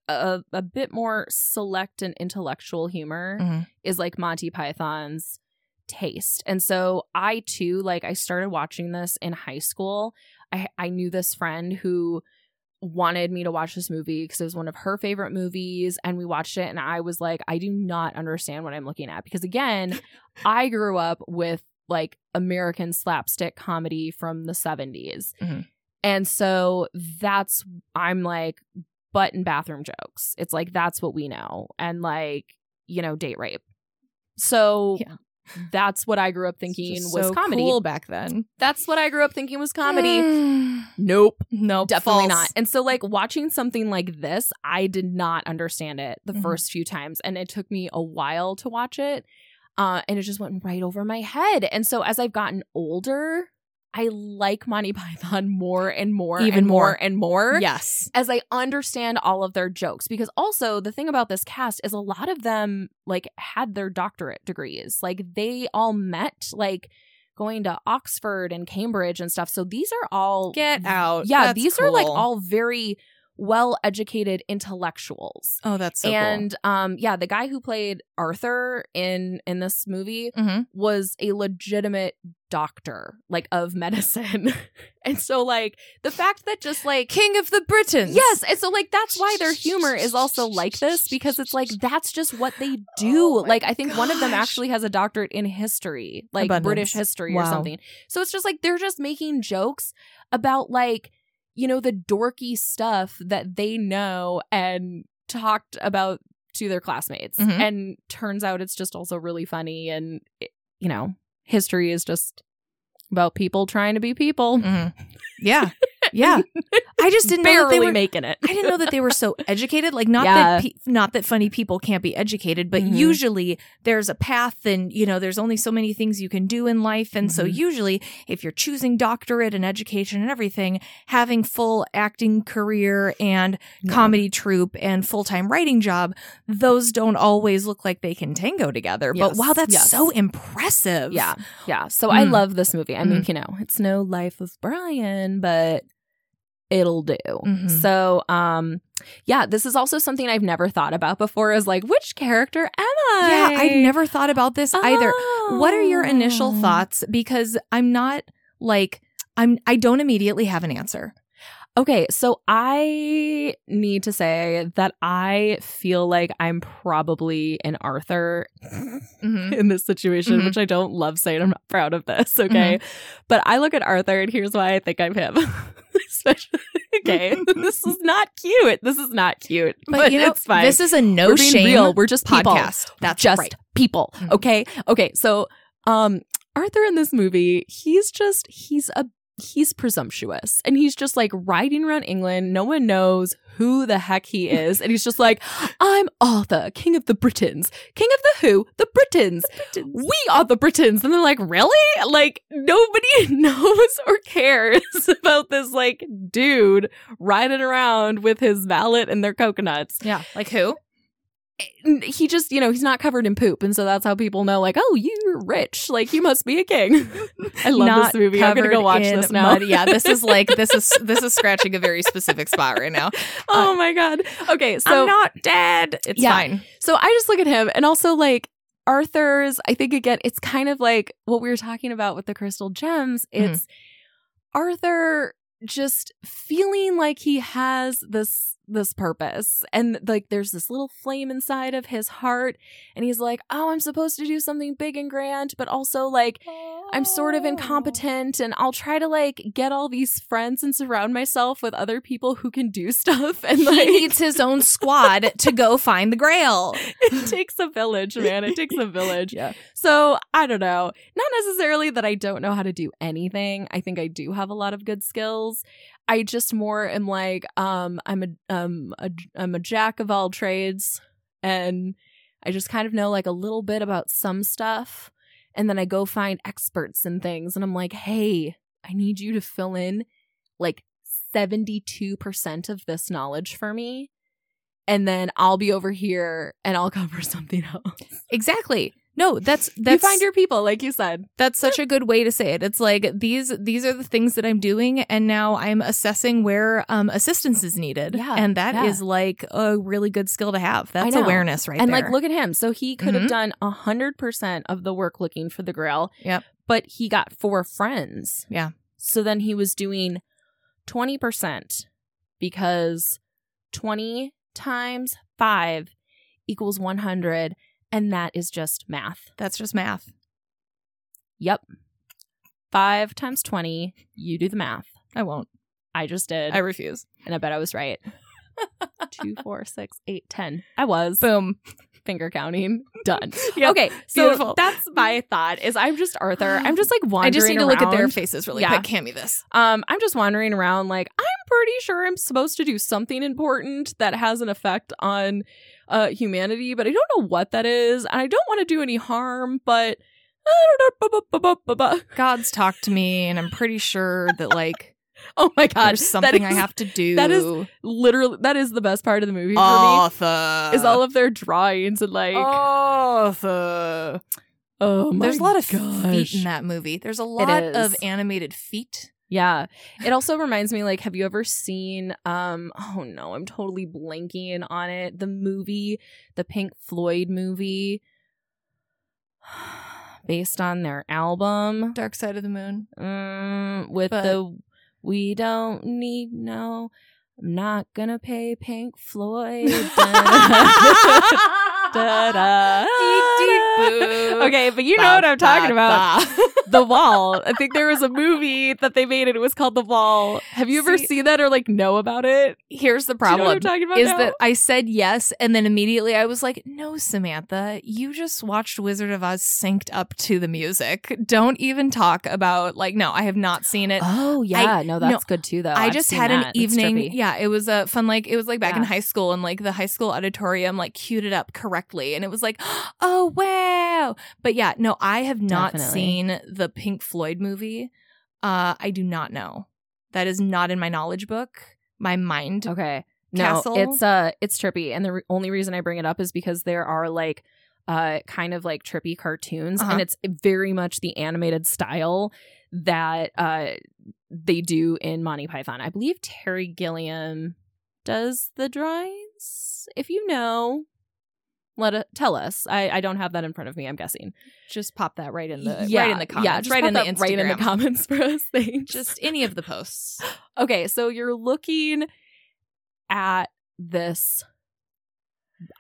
a, a bit more select and intellectual humor. Mhm. Is like Monty Python's taste, and so I too, like, I started watching this in high school. I I knew this friend who wanted me to watch this movie because it was one of her favorite movies and we watched it and I was like I do not understand what I'm looking at because again I grew up with like American slapstick comedy from the 70s. Mhm. And so that's I'm like butt and bathroom jokes. It's like that's what we know and like you know date rape. So Yeah. That's what I grew up It's thinking just was so comedy. cool back then. That's what I grew up thinking was comedy. Nope. nope, Definitely false. not. And so, like, watching something like this, I did not understand it the Mhm. first few times. And it took me a while to watch it. Uh, and it just went right over my head. And so, as I've gotten older, I like Monty Python more and more, Even and more, more. and more. Yes. As I understand all of their jokes, because also the thing about this cast is a lot of them like had their doctorate degrees. Like they all met like going to Oxford and Cambridge and stuff. So these are all Get out. yeah, That's these are like all very well educated intellectuals. Oh, that's so and um yeah, the guy who played Arthur in in this movie cool. Mhm. was a legitimate doctor, like of medicine. and so like the fact that just like King of the Britons. Yes, and so like that's why their humor is also like this because it's like that's just what they do. Oh like I think one of them actually has a doctorate in history, like Abundance. British history or something. So it's just like they're just making jokes about like you know the dorky stuff that they know and talked about to their classmates. Mhm. And turns out it's just also really funny and it- you know, history is just about people trying to be people. Mhm. Yeah. Yeah. I just didn't know that they were making it. I didn't know that they were so educated. Like not Yeah. that pe- not that funny people can't be educated, but Mhm. usually there's a path, and you know there's only so many things you can do in life, and so Mhm. usually if you're choosing doctorate and education and everything, having full acting career and Yeah. comedy troupe and full time writing job, those don't always look like they can tango together. but wow, that's yes. so impressive. Yeah. Yeah. So I Mm. love this movie. I mean, Mhm. you know, it's no Life of Brian, but it'll do. Mhm. So, um, yeah, this is also something I've never thought about before is like, which character am I? Yeah, I've never thought about this either. What are your initial Oh. thoughts? Because I'm not like I'm I don't immediately have an answer. Okay, so I need to say that I feel like I'm probably an Arthur Mm-hmm. in this situation, Mhm. which I don't love saying. I'm not proud of this, okay? But I look at Arthur, and here's why I think I'm him. Especially, okay, this is not cute. This is not cute, but, you know, it's fine. This is a no We're shame real. We're just people. podcast. That's just right. people. Mhm. Okay. Okay. So, um, Arthur in this movie, he's just, he's a, he's presumptuous and he's just like riding around England. No one knows who the heck he is. And he's just like, I'm Arthur, king of the Britons. King of the who? The Britons. We are the Britons. And they're like, really? Like, nobody knows or cares about this like dude riding around with his valet and their coconuts Yeah. Like who? He just, you know, he's not covered in poop. And so that's how people know, like, oh, you're rich. Like, you must be a king. I love Not this movie. I'm going to go watch this now. mud. Yeah, this is like this is this is scratching a very specific spot right now. oh my God. Okay. So, I'm not dead. It's Yeah. fine. so I just look at him and also like Arthur's, I think again, it's kind of like what we were talking about with the crystal gems. Mhm. It's Arthur just feeling like he has this this purpose and like there's this little flame inside of his heart and he's like oh i'm supposed to do something big and grand but also like I'm sort of incompetent and I'll try to like get all these friends and surround myself with other people who can do stuff and He like needs his own squad to go find the grail. it takes a village, man. It takes a village. Yeah. So I don't know. Not necessarily that I don't know how to do anything. I think I do have a lot of good skills. I just more am like, um, I'm a um a, I'm a jack of all trades and I just kind of know like a little bit about some stuff. And then I go find experts and things and I'm like, hey, I need you to fill in like 72% of this knowledge for me. And then I'll be over here and I'll cover something else. Exactly. No, that's that's you find your people, like you said. that's such a good way to say it. It's like these these are the things that I'm doing and now I'm assessing where um assistance is needed. Yeah, And that is yeah. like a really good skill to have. That's awareness right and there. like, look at him. So he could have Mhm. done a hundred percent of the work looking for the grail. Yep. But he got four friends. Yeah. So then he was doing twenty percent because twenty times five equals one hundred, and that is just math. that's just math. Yep. Five times twenty. You do the math. I won't. I just did, I refuse. and I bet I was right. Two, four, six, eight, ten. I was. Boom. Finger counting done Yep. okay so Beautiful. that's my thought is i'm just arthur i'm just like wandering I just need to look at their faces really Yeah. quick. Hand me this. um i'm just wandering around like i'm pretty sure i'm supposed to do something important that has an effect on uh humanity but i don't know what that is and i don't want to do any harm but. God's talked to me, and I'm pretty sure that like Oh my god, there's something I have to do. that is literally that is the best part of the movie for me. Is all of their drawings and like Arthur. oh my There's a lot of gosh. feet in that movie. There's a lot of animated feet. Yeah. It also reminds me like have you ever seen um oh no, I'm totally blanking on it. The movie, the Pink Floyd movie based on their album Dark Side of the Moon. mm, with But- the we don't need no I'm not gonna pay Pink Floyd. Da-da. Deep, deep, boo. Okay, but you know what I'm talking about. The Wall. I think there was a movie that they made and it was called The Wall. Have you ever See- seen that or like know about it? Here's the Do you know what problem. I'm talking about is now? that I said yes, and then immediately I was like, "No, Samantha, you just watched Wizard of Oz synced up to the music. Don't even talk about like, no, I have not seen it. Oh yeah, no, that's no, good too though. I I've just had an that. It's evening. Yeah, it was a fun. Like it was like back in high school, and like the high school auditorium like queued it up correctly, and it was like, oh wow. But yeah, no, I have not Definitely. seen the Pink Floyd movie. Uh, I do not know. That is not in my knowledge book. My mind. Okay. No, Castle? it's uh it's trippy and the re- only reason I bring it up is because there are like uh kind of like trippy cartoons Uh-huh. and it's very much the animated style that uh they do in Monty Python. I believe Terry Gilliam does the drawings. If you know, let it tell us. I I don't have that in front of me. I'm guessing. Just pop that right in the yeah, right in the comments. Yeah, just right in the Instagram. right in the comments for us. Thanks. Just any of the posts. Okay, so you're looking at this.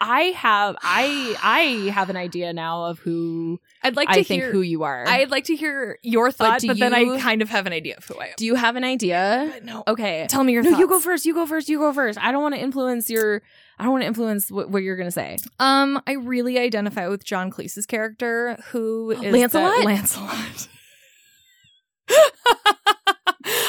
I have I I have an idea now of who I'd like to I think hear. who you are. I'd like to hear your thoughts, do but, then I kind of have an idea of who I am. Do you have an idea? No. Okay. Tell me your No, thoughts. you go first. You go first. You go first. I don't want to influence your. I don't want to influence what, what you're gonna say. Um, I really identify with John Cleese's character, who is Lancelot? the- Lancelot.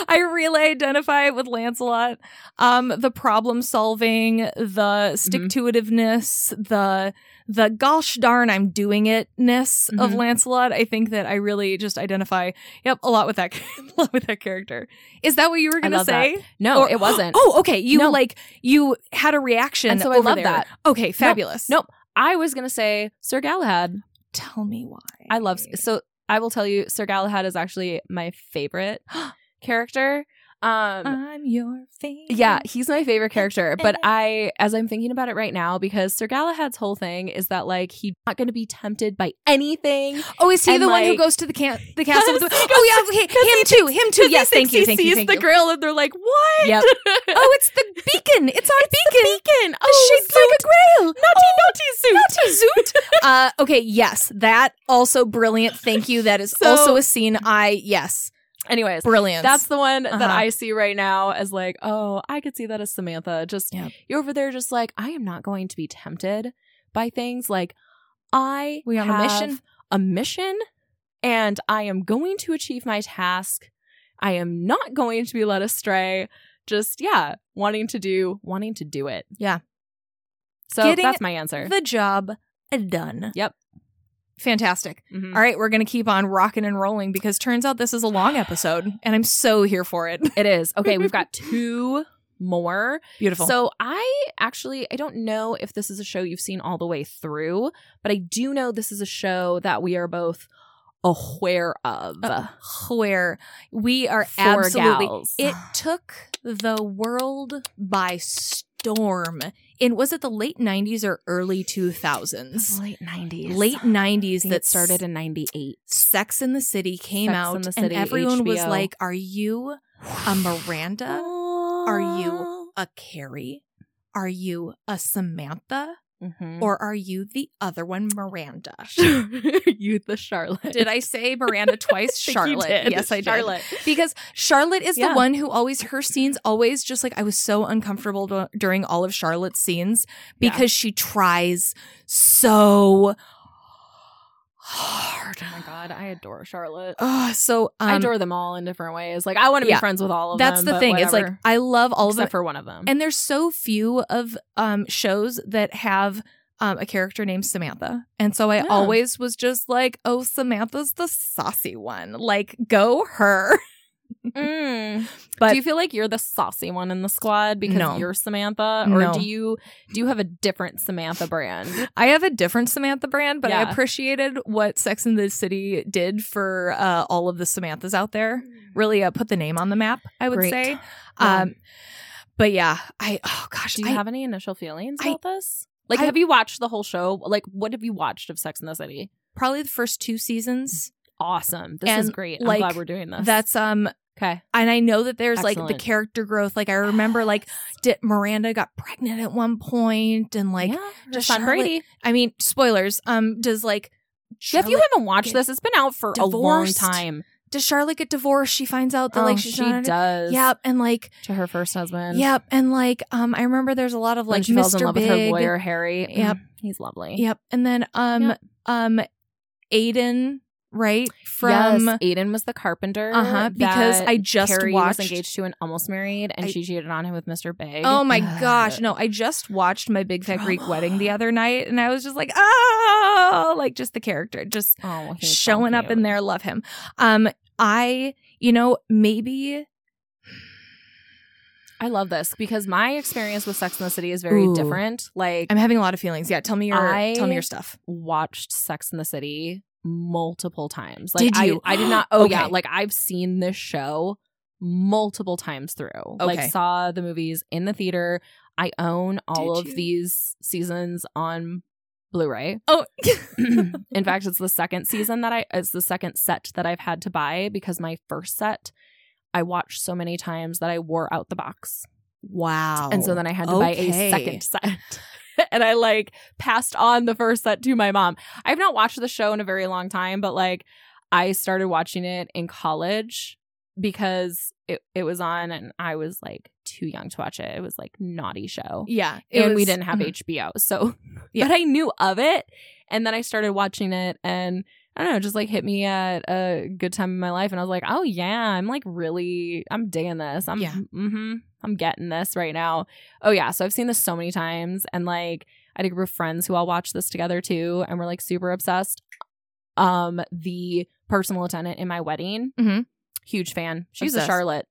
I really identify with Lancelot. Um, the problem solving, the stick to itiveness, the the gosh darn I'm doing itness of Mhm. Lancelot. I think that I really just identify, yep, a lot with that, a lot with that character. Is that what you were gonna love that. say? No, Or- it wasn't. Oh, okay. You No. like you had a reaction, And so I love there. that. Okay, fabulous. Nope. I was gonna say Sir Galahad. Tell me why. I love so I will tell you Sir Galahad is actually my favorite character. Um I'm your favorite. yeah, he's my favorite character, but I as I'm thinking about it right now because Sir Galahad's whole thing is that like he's not going to be tempted by anything. Oh, is he And, the one who goes to the can the castle? With the- oh yeah, okay, him too, him too. Yes, thank you, thank you, sees thank the you. grail and they're like, "What?" Yep. oh, it's the beacon. It's our beacon. beacon. The Oh, shaped like a grail. Naughty, naughty Zoot. Naughty zoot. uh, okay, yes, that also brilliant. Thank you. That is So- also a scene. I yes, Anyways, brilliant. That's the one that Uh-huh. I see right now as like, oh, I could see that as Samantha. Just Yep. you're over there, just like I am not going to be tempted by things. Like I We on a have mission? a mission, and I am going to achieve my task. I am not going to be led astray. Just yeah, wanting to do, wanting to do it. Yeah. So Getting that's my answer. the job done. Yep. Fantastic. Mhm. All right, we're going to keep on rocking and rolling because turns out this is a long episode and I'm so here for it. It is okay. We've got two more. Beautiful. So I actually I don't know if this is a show you've seen all the way through, but I do know this is a show that we are both aware of. Uh, where we are Four absolutely gals. it took the world by storm in was it the late 90s or early 2000s late nineties. late 90s that started in ninety eight. sex in the city came Sex out and the and City, everyone was like are you a miranda? Are you a carrie? Are you a samantha Mhm. or are you the other one miranda you the Charlotte? did i say miranda twice charlotte did. yes i did Charlotte. because Charlotte is Yeah. the one who always her scenes always just like I was so uncomfortable d- during all of Charlotte's scenes Yeah. because she tries so hard. Oh my god, I adore Charlotte. Oh, so um, I adore them all in different ways. Like I want to be yeah. friends with all of that's them. That's the thing. It's like. I love all of them, for one of them. and there's so few of um shows that have. Um, a character named Samantha. And so I Yeah. always was just like, oh, Samantha's the saucy one. Like, go her. Mm. But do you feel like you're the saucy one in the squad because No. you're Samantha, or No. do you do you have a different Samantha brand? I have a different Samantha brand, but I appreciated what Sex and the City did for uh, all of the Samanthas out there. Really uh, put the name on the map, I would Great. say. Yeah. Um, but yeah, I oh gosh, Do you I, have any initial feelings I- about this? Like, I- have you watched the whole show? Like, what have you watched of Sex in the City? probably the first two seasons. Awesome. This is great. I'm glad we're doing this. That's um Okay. and I know that there's like the character growth. Like I remember, like did Miranda got pregnant at one point, and like yeah, does Sean Brady. I mean, spoilers. Um, does like Yeah, if you haven't watched this, it's been out for a long time. does Charlotte get divorced? She finds out that Oh, like she's she does. Yep, and like To her first husband. yep, and like um, I remember there's a lot of like she falls in Mr. love Big. with her lawyer Harry. Yep. Mm, he's lovely. Yep, and then um Yep. um, Aidan right from. yes, Aidan was the carpenter. Uh-huh, because I just Carrie watched- was engaged to and almost married, and I- she cheated on him with Mr. Big. Oh my gosh, no, I just watched my Big Fat Greek wedding the other night and I was just like, oh, like just the character, just Oh, he's so showing up in there, love him. Um, I, you know, maybe I love this because my experience with Sex in the City is very Ooh. different. Like I'm having a lot of feelings. Yeah, tell me your I- tell me your stuff. watched Sex in the City multiple times. Like Did you? I, I did not. Oh yeah, like I've seen this show multiple times through. Okay. Like saw the movies in the theater. I own all Did of you? these seasons on Blu-ray. Oh, in fact, it's the second season that I it's the second set that I've had to buy because my first set I watched so many times that I wore out the box. wow. And so then I had to buy a second set. and I like passed on the first set to my mom. I've not watched the show in a very long time, but like I started watching it in college because it, it was on and I was like too young to watch it. It was like naughty show. yeah, and we didn't have mhm. HBO. So Yeah. but I knew of it. And then I started watching it and I don't know, just like hit me at a good time in my life. And I was like, oh yeah, I'm like really, I'm digging this. I'm, Yeah. mm-hmm, I'm getting this right now. Oh yeah. So I've seen this so many times. And like, I had a group of friends who all watched this together too. And we're like super obsessed. Um, the personal attendant in my wedding, Mhm. huge fan. She's Obsessed. a Charlotte.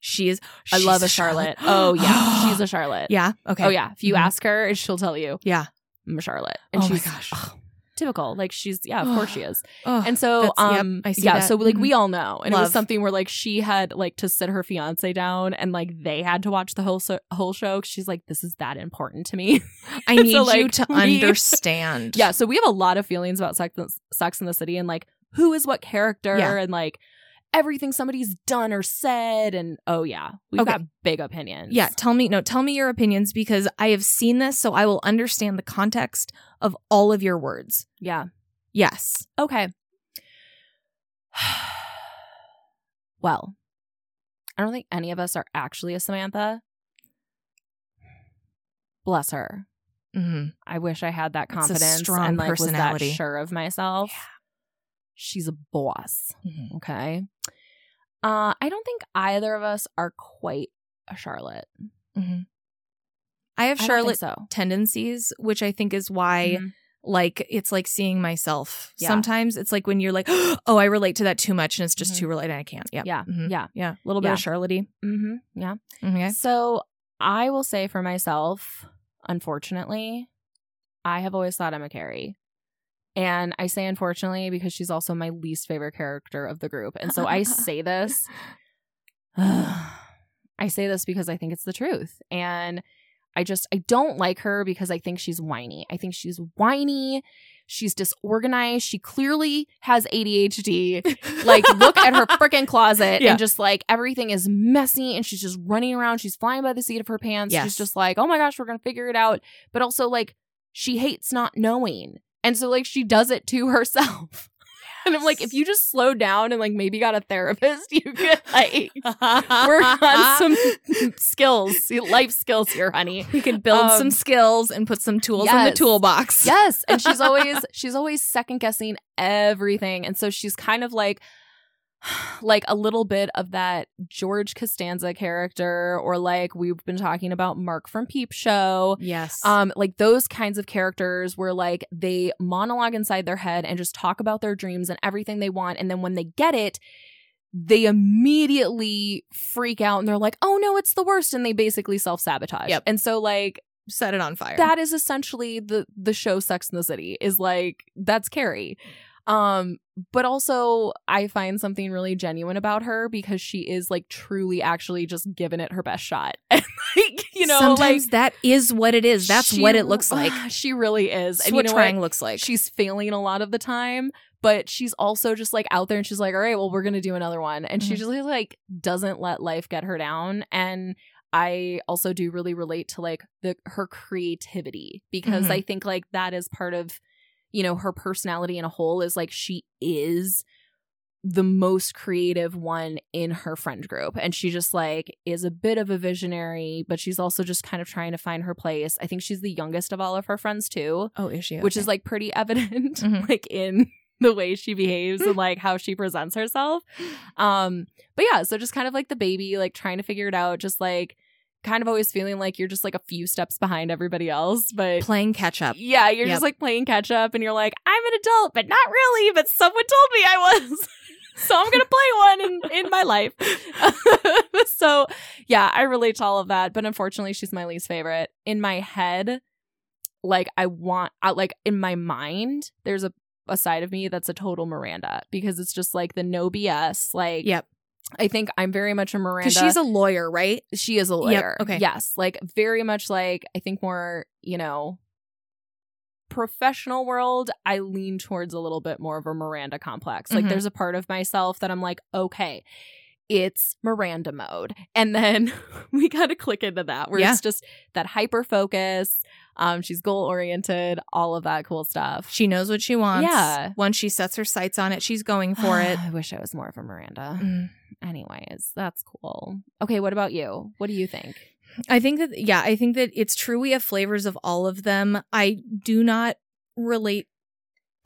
She is. I love a Charlotte. oh yeah. She's a Charlotte. yeah. Okay. Oh yeah. If you Mhm. ask her, she'll tell you. Yeah. I'm a Charlotte. And Oh my gosh. ugh, typical. Like she's yeah, of course she is. Oh, And so that's- yep, um I see yeah, that. so like Mhm. we all know. And it was something where like she had like to sit her fiance down and like they had to watch the whole so- whole show she's like this is that important to me. I need so, you to we- understand. yeah, so we have a lot of feelings about Sex, Sex in the City and like who is what character Yeah. and like everything somebody's done or said and oh yeah, we've Okay. got big opinions. Yeah, tell me no, tell me your opinions because I have seen this so I will understand the context of all of your words. Yeah. Yes. Okay. well, I don't think any of us are actually a Samantha. Bless her. hmm I wish I had that confidence strong and like was personality. that sure of myself. She's a boss. Mhm. Okay. Uh, I don't think either of us are quite a Charlotte. hmm I have I Charlotte so. tendencies, which I think is why Mhm. like it's like seeing myself. Yeah. Sometimes it's like when you're like, oh, I relate to that too much and it's just Mhm. too related. I can't. Yeah. Yeah. Mhm. Yeah. Yeah. A little bit Yeah. of Charlotte Mm-hmm. Yeah. Okay. So I will say for myself, unfortunately, I have always thought I'm a Carrie. And I say unfortunately because she's also my least favorite character of the group. And so I say this. I say this because I think it's the truth. And I just I don't like her because I think she's whiny. I think she's whiny. She's disorganized. She clearly has ADHD like look at her freaking closet Yeah. and just like everything is messy and she's just running around she's flying by the seat of her pants Yes. she's just like oh my gosh we're gonna figure it out but also like she hates not knowing and so like she does it to herself. And i'm like if you just slow down and like maybe got a therapist you could like work on some skills life skills here honey. We could build Um, some skills and put some tools in the toolbox. Yes, and she's always she's always second guessing everything, and so she's kind of like like a little bit of that George Costanza character, or like we've been talking about Mark from Peep Show. Yes. Um, like those kinds of characters where like they monologue inside their head and just talk about their dreams and everything they want, and then when they get it, they immediately freak out and they're like, "Oh no, it's the worst," and they basically self sabotage. Yep. And so like set it on fire. that is essentially the the show Sex in the City is like that's Carrie. Um but also I find something really genuine about her because she is like truly actually just giving it her best shot. And like, you know, sometimes like that is what it is. That's she- what it looks like. She really is. That's and what you know trying what? looks like. She's failing a lot of the time, but she's also just like out there and she's like, all right, well, we're gonna do another one. And she Mhm. just like doesn't let life get her down. And I also do really relate to like the her creativity because Mhm. I think like that is part of, you know, her personality in a whole is like she is the most creative one in her friend group. And she just like is a bit of a visionary but she's also just kind of trying to find her place. I think she's the youngest of all of her friends too. Oh, is she? which is like pretty evident Mhm. like in the way she behaves and like how she presents herself. Um but yeah so just kind of like the baby like trying to figure it out just like kind of always feeling like you're just like a few steps behind everybody else but playing catch up. yeah you're Yep. just like playing catch up and you're like i'm an adult but not really but someone told me i was so i'm gonna play one in, in my life so yeah i relate to all of that but unfortunately she's my least favorite in my head like i want I, like in my mind there's a, a side of me that's a total miranda because it's just like the no bs like Yep. I think i'm very much a miranda Because she's a lawyer, right? she is a Yep, lawyer. okay. Yes. Like very much like I think more, you know, professional world, I lean towards a little bit more of a Miranda complex. Like Mhm. there's a part of myself that I'm like, okay, it's Miranda mode. And then we kind of click into that where Yeah. it's just that hyper focus. Um, she's goal oriented, all of that cool stuff. She knows what she wants. Yeah. Once she sets her sights on it, she's going for it. I wish I was more of a Miranda. Mm. Anyways, that's cool. Okay, what about you? What do you think? I think that yeah, I think that it's true we have flavors of all of them. I do not relate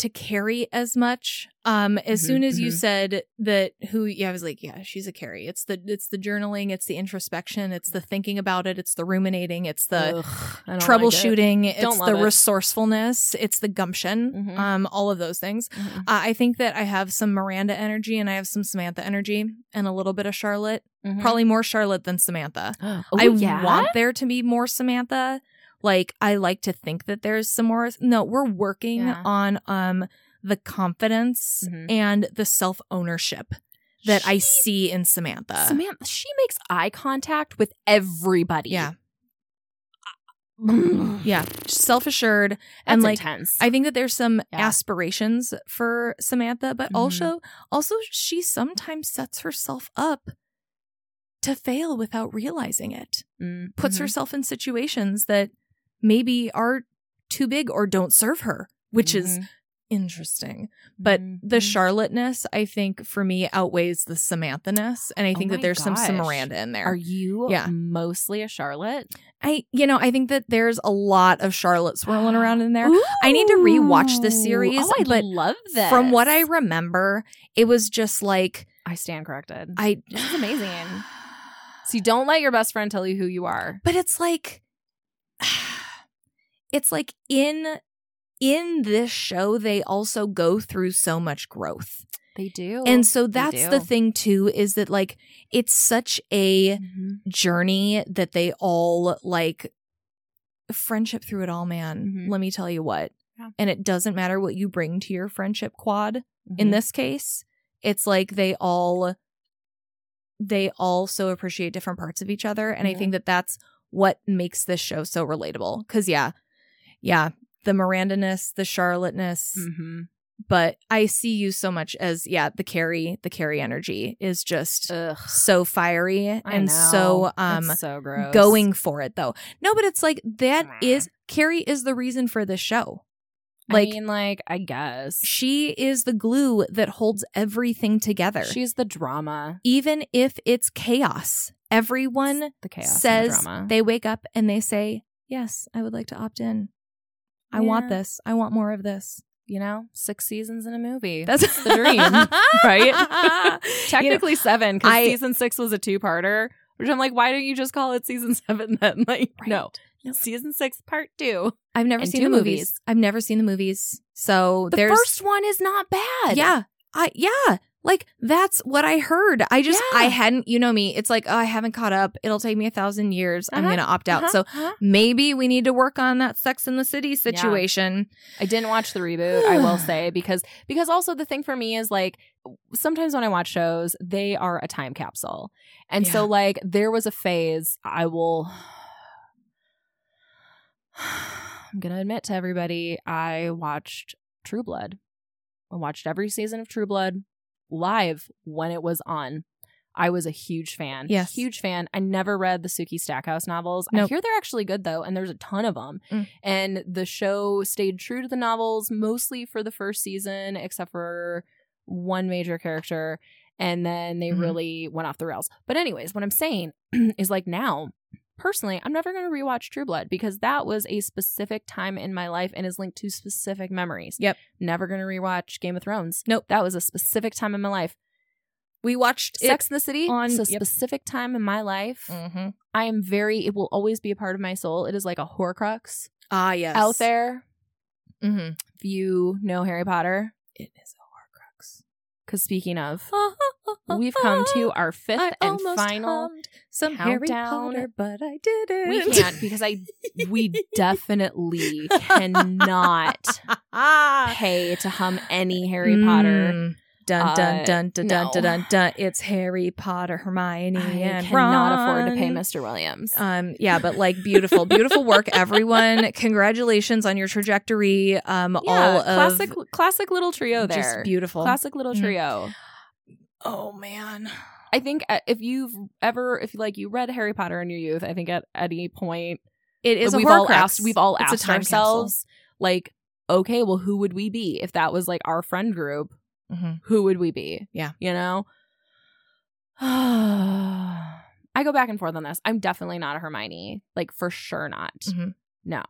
to Carrie as much. Um as Mhm, soon as you mhm. said that who yeah, I was like, yeah, she's a Carrie. It's the it's the journaling, it's the introspection, it's the thinking about it, it's the ruminating, it's the Ugh, don't like it. troubleshooting, it's the it. resourcefulness, it's the gumption, Mhm. um all of those things. Mhm. Uh, I think that I have some Miranda energy and I have some Samantha energy and a little bit of Charlotte. Mhm. Probably more Charlotte than Samantha. Oh, I yeah? want there to be more Samantha. Like I like to think that there's some more. No, we're working Yeah. on um the confidence Mhm. and the self ownership that I see in Samantha. Samantha, she makes eye contact with everybody. Yeah, yeah, self assured That's and like intense. I think that there's some Yeah. aspirations for Samantha, but Mhm. also also she sometimes sets herself up to fail without realizing it. Mm, puts mhm. herself in situations that maybe are too big or don't serve her, which is Mhm. interesting. But the Mhm. Charlotte-ness, I think, for me outweighs the Samantha-ness. And I Oh think my that there's some gosh. Miranda in there. Are you Yeah. mostly a Charlotte? I, you know, I think that there's a lot of Charlotte swirling around in there. I need to rewatch the Ooh. series, Oh, I love that. From what I remember, it was just like I stand corrected. I. This is amazing. See, don't let your best friend tell you who you are. but it's like it's like in in this show they also go through so much growth They do. and so that's the thing too is that like it's such a Mhm. journey that they all like friendship through it all man Mhm. let me tell you what Yeah. and it doesn't matter what you bring to your friendship quad in Mhm. this case it's like they all they all so appreciate different parts of each other and i think that that's what makes this show so relatable because yeah yeah the miranda-ness the charlotte-ness Mhm. but i see you so much as yeah the carrie the carrie energy is just Ugh. so fiery I and know. so um It's so gross. going for it though no but it's like that is carrie is the reason for this show I like mean, like, I guess. she is the glue that holds everything together. She's the drama. Even if it's chaos, everyone The chaos. the says drama. they wake up and they say, Yes, I would like to opt in. I want this. I want more of this. you know, six seasons in a movie. That's the dream, right? Technically, Technically seven, because season six was a two-parter. Which I'm like, why don't you just call it season seven then? Like, no, No. season six, part two. I've never and seen the movies. movies. I've never seen the movies. So The there's first one is not bad. Yeah. I yeah. Like that's what I heard. I just Yeah. I hadn't, you know me. It's like, oh, I haven't caught up. It'll take me a thousand years. I'm Uh-huh, gonna opt out. Uh-huh, So uh-huh. maybe we need to work on that Sex in the City situation. I didn't watch the reboot, I will say, because because also the thing for me is like sometimes when I watch shows, they are a time capsule. And so like there was a phase I will I'm gonna admit to everybody, I watched True Blood I watched every season of True Blood live when it was on. I was a huge fan. Yes. Huge fan. I never read the Sookie Stackhouse novels. I hear they're actually good though, and there's a ton of them. Mm. And the show stayed true to the novels mostly for the first season, except for one major character. And then they Mhm. really went off the rails. But, anyways, what I'm saying is like now, personally, I'm never going to rewatch True Blood because that was a specific time in my life and is linked to specific memories. Yep. Never going to rewatch Game of Thrones. Nope. That was a specific time in my life. We watched Sex in the City on- a yep. specific time in my life. Mm-hmm. I am very, it will always be a part of my soul. It is like a Horcrux Ah, yes. out there. Mm-hmm. If you know Harry Potter, It is. Because speaking of, we've come to our fifth I and final. some Harry countdown. Potter, but I didn't. We can't because I, we definitely cannot pay to hum any Harry Potter. Mm. Dun dun dun dun dun no. dun dun dun. It's Harry Potter, Hermione, I and cannot afford to pay Mr. Williams. Um, yeah, but like beautiful, beautiful work, everyone. Congratulations on your trajectory. Um, yeah, all classic, classic little trio there. just beautiful. Classic little Mhm. trio. Oh man. I think uh, if you've ever, if like you read Harry Potter in your youth, I think at any point It is we've all asked, we've all It's asked time capsule. ourselves, like, okay, well, who would we be if that was like our friend group? Mhm. Who would we be? Yeah. you know. I go back and forth on this. I'm definitely not a Hermione, like for sure not. Mhm. No.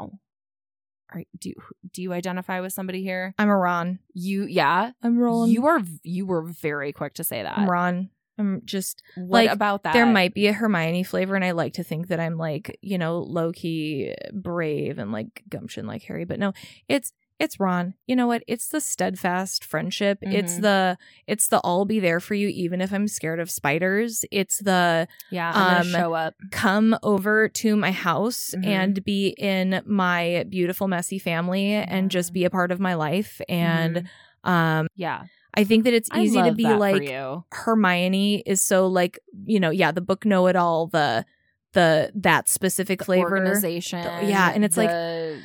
Are, do you, do you identify with somebody here? I'm a Ron. You, yeah. I'm rolling. You are you were very quick to say that. I'm Ron. I'm just What Like, about that? there might be a Hermione flavor, and I like to think that I'm like you know low key brave and like gumption like Harry, but no, it's it's Ron. You know what? It's the steadfast friendship. It's Mhm. the it's the I'll be there for you even if I'm scared of spiders. It's the Yeah, um, show up. come over to my house Mhm. and be in my beautiful messy family and just Mhm. be a part of my life and um Yeah, I think that it's easy to be like. Hermione is so like you know yeah the book know it all the the that specific The flavor organization. yeah, and it's like- the, the-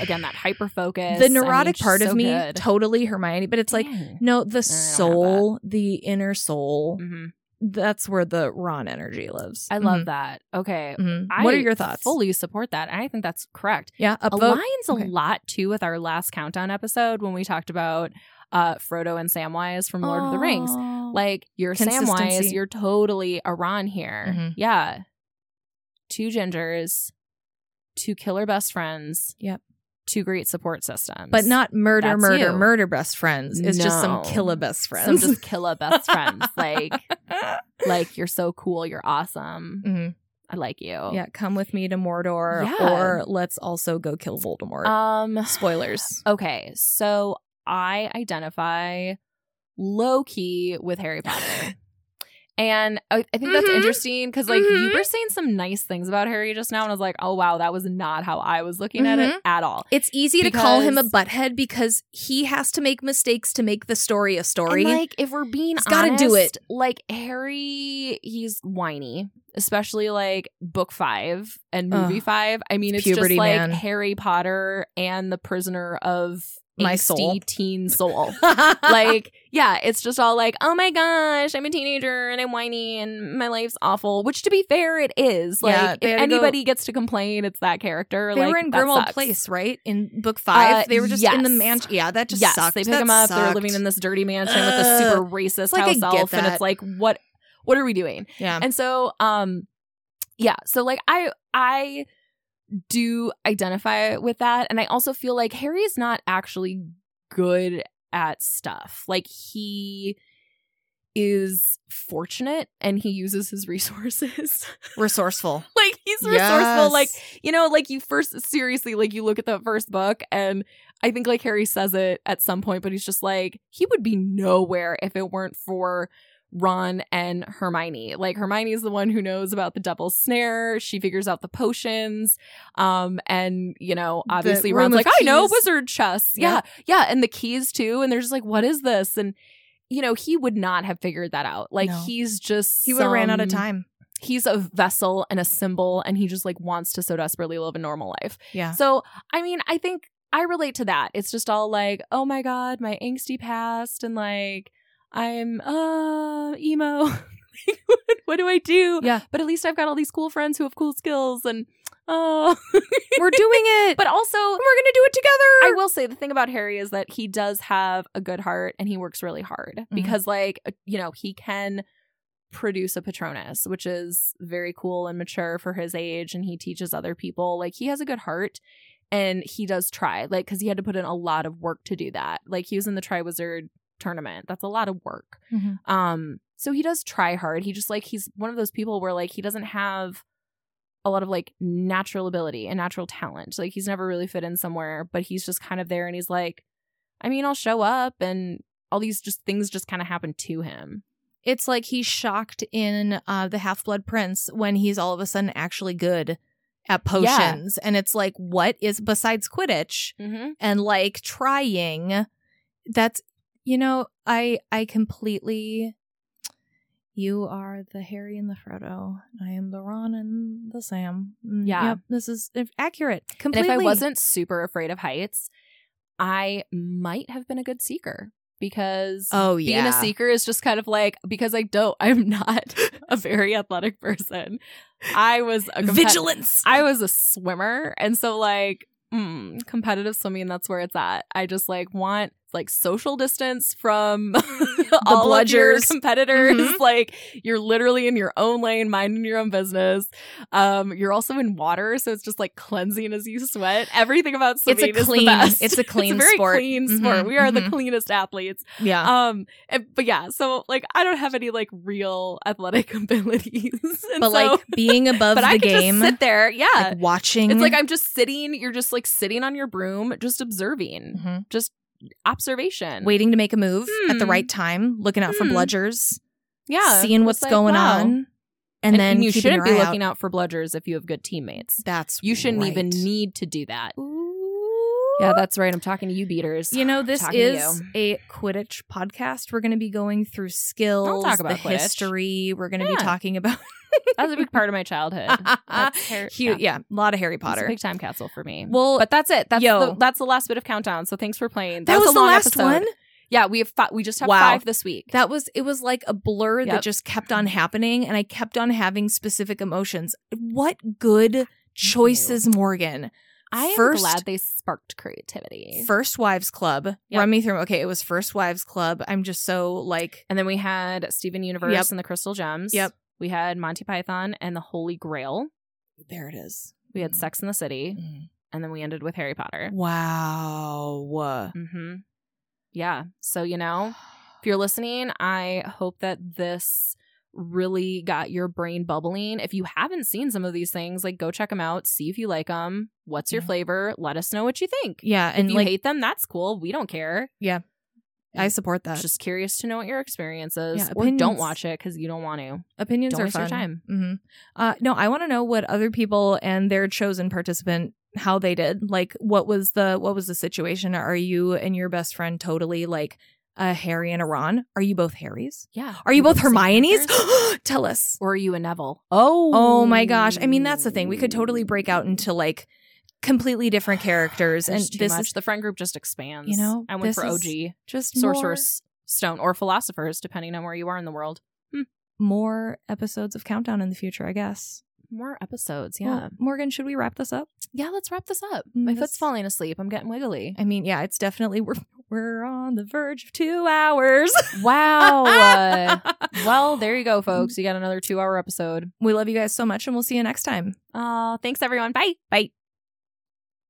again that hyper focus. the neurotic part of me Good. totally Hermione but it's like Dang. no the soul the inner soul Mhm. that's where the Ron energy lives I love that. Okay, Mhm. I what are your thoughts Fully support that, and I think that's correct. yeah upvote aligns Okay. a lot too with our last countdown episode when we talked about uh Frodo and Samwise from Lord of the Rings. Like you're Samwise, you're totally a Ron here. Mhm. Yeah. Two gingers, two killer best friends. Yep. Two great support systems. but not murder That's murder you. murder best friends it's just some killer best friends. some just killer best friends. Like like you're so cool, you're awesome. Mhm. I like you. yeah come with me to Mordor Yeah. or let's also go kill Voldemort Um spoilers Okay, so I identify low key with Harry Potter. And I, I think that's Mhm. interesting because, like, you Mhm. were saying some nice things about Harry just now, and I was like, oh, wow, that was not how I was looking at it at all. It's easy to call him a Because- butthead because he has to make mistakes to make the story a story. And, like, if we're being He's gotta do it. Like, Harry, he's whiny, especially like book five and movie Ugh. five. I mean, it's Puberty, just like man. Harry Potter and the prisoner of My soul. teen soul. like yeah it's just all like oh my gosh i'm a teenager and i'm whiny and my life's awful which to be fair it is like Yeah, if to go- anybody gets to complain it's that character they like were in Grimmauld. Place, right? In book five, Uh, they were just in the mansion. Yeah, that just yes sucked. they pick That them up they're living in this dirty mansion with a super racist Like, house elf and it's like what what are we doing Yeah, and so um yeah so like i i do identify with that. And i also feel like harry is not actually good at stuff. Like he is fortunate and he uses his resources. Resourceful. like he's resourceful. Like you know like you first seriously like you look at the first book and i think like harry says it at some point but he's just like he would be nowhere if it weren't for ron and hermione. Like hermione is the one who knows about the devil's snare. She figures out the potions. Um and you know obviously ron's like i know wizard chess. Yeah. Yep. yeah and the keys too and they're just like what is this? And you know he would not have figured that out. Like No. he's just He would have ran out of time. he's a vessel and a symbol and he just like wants to so desperately live a normal life. Yeah, so i mean i think I relate to that. It's just all like, oh my god, my angsty past, and like I'm uh emo. what, do I do? Yeah. But at least I've got all these cool friends who have cool skills, and oh, We're doing it. but also we're gonna do it together. I will say the thing about Harry is that he does have a good heart and he works really hard because, like, uh, you know, he can produce a Patronus, which is very cool and mature for his age. And he teaches other people. Like, he has a good heart and he does try, like, because he had to put in a lot of work to do that. Like, he was in the Triwizard tournament. That's a lot of work. Mhm. Um, so he does try hard. He just like he's one of those people where like he doesn't have a lot of like natural ability and natural talent. Like he's never really fit in somewhere, but he's just kind of there and he's like, I mean, I'll show up and all these just things just kind of happen to him. It's like he's shocked in uh, the Half Blood Prince when he's all of a sudden actually good at potions, and it's like, what is besides Quidditch Mm-hmm. and like trying? That's you know, I I completely. You are the Harry and the Frodo. I am the Ron and the Sam. Mm, Yeah. yep, this is accurate. Completely. And if I wasn't super afraid of heights, I might have been a good seeker because oh yeah, being a seeker is just kind of like because I don't, I'm not a very athletic person. I was a compet- vigilance. I was a swimmer, and so like mm, competitive swimming, that's where it's at. I just like want like social distance from all of your bludgers. competitors. Mhm. Like you're literally in your own lane, minding your own business. Um, you're also in water, so it's just like cleansing as you sweat. Everything about It's a swimming is the clean- best. it's a clean very sport. clean Mhm, sport. We are the mhm. cleanest athletes. yeah, Um, and, but yeah, so like I don't have any like real athletic abilities, And but so- like being above but the I game, sit there. Yeah, like watching. it's like I'm just sitting. You're just like sitting on your broom, just observing, Mhm. just observation. waiting to make a move at the Hmm. right time, looking out for Hmm. bludgers, yeah, seeing what's like, going wow. on, and, then you shouldn't be looking out. out for bludgers if you have good teammates. That's You shouldn't even need to do that. Ooh. Yeah, that's right. I'm talking to you, beaters. You know, this is a Quidditch podcast. We're going to be going through skills, talk about the Quidditch. history. We're going to be talking about That's a big part of my childhood. Har- Hu- yeah. a lot of Harry Potter. big time capsule for me. Well, but that's it. That's yo. the, that's the last bit of countdown. So thanks for playing. that was, a the last episode. one. Yeah, we have fi- we just have Wow. five this week. That was it was like a blur that just kept on happening and I kept on having specific emotions. What good choices, Morgan. I am First- glad they sparked creativity. First Wives Club. Yep. Run me through. Okay, it was First Wives Club. I'm just so like and then we had Steven Universe Yep. and the Crystal Gems. Yep. We had Monty Python and the Holy Grail. there it is. We had Sex in the City, and then we ended with Harry Potter. Wow. hmm Yeah. So you know, if you're listening, I hope that this really got your brain bubbling. If you haven't seen some of these things, like go check them out, see if you like them. What's your Yeah. flavor? Let us know what you think. Yeah, and If you like hate them, that's cool. We don't care. I support that. Just curious to know what your experience is, Yeah, or don't watch it because you don't want to. Opinions Don't are waste your fun. time. hmm Uh, no, I want to know what other people and their chosen participant how they did. Like, what was the what was the situation? Are you and your best friend totally like a Harry and a Ron? Are you both Harrys? Yeah. Are you both the Hermione's? Tell us. or are you a Neville? Oh, Oh my gosh! I mean, that's the thing. We could totally break out into like completely different characters, and this much. is the friend group just expands. You know, I went for OG just sorcerer's stone or philosophers, depending on where you are in the world. more, more episodes of Countdown in the future, I guess. More episodes, Well, yeah. Morgan, should we wrap this up? yeah, let's wrap this up. Mm, My this- foot's falling asleep. I'm getting wiggly. I mean, yeah, it's definitely we're we're on the verge of two hours. Wow. Uh, well, there you go, folks. You got another two hour episode. we love you guys so much, and we'll see you next time. Uh, thanks, everyone. Bye. Bye.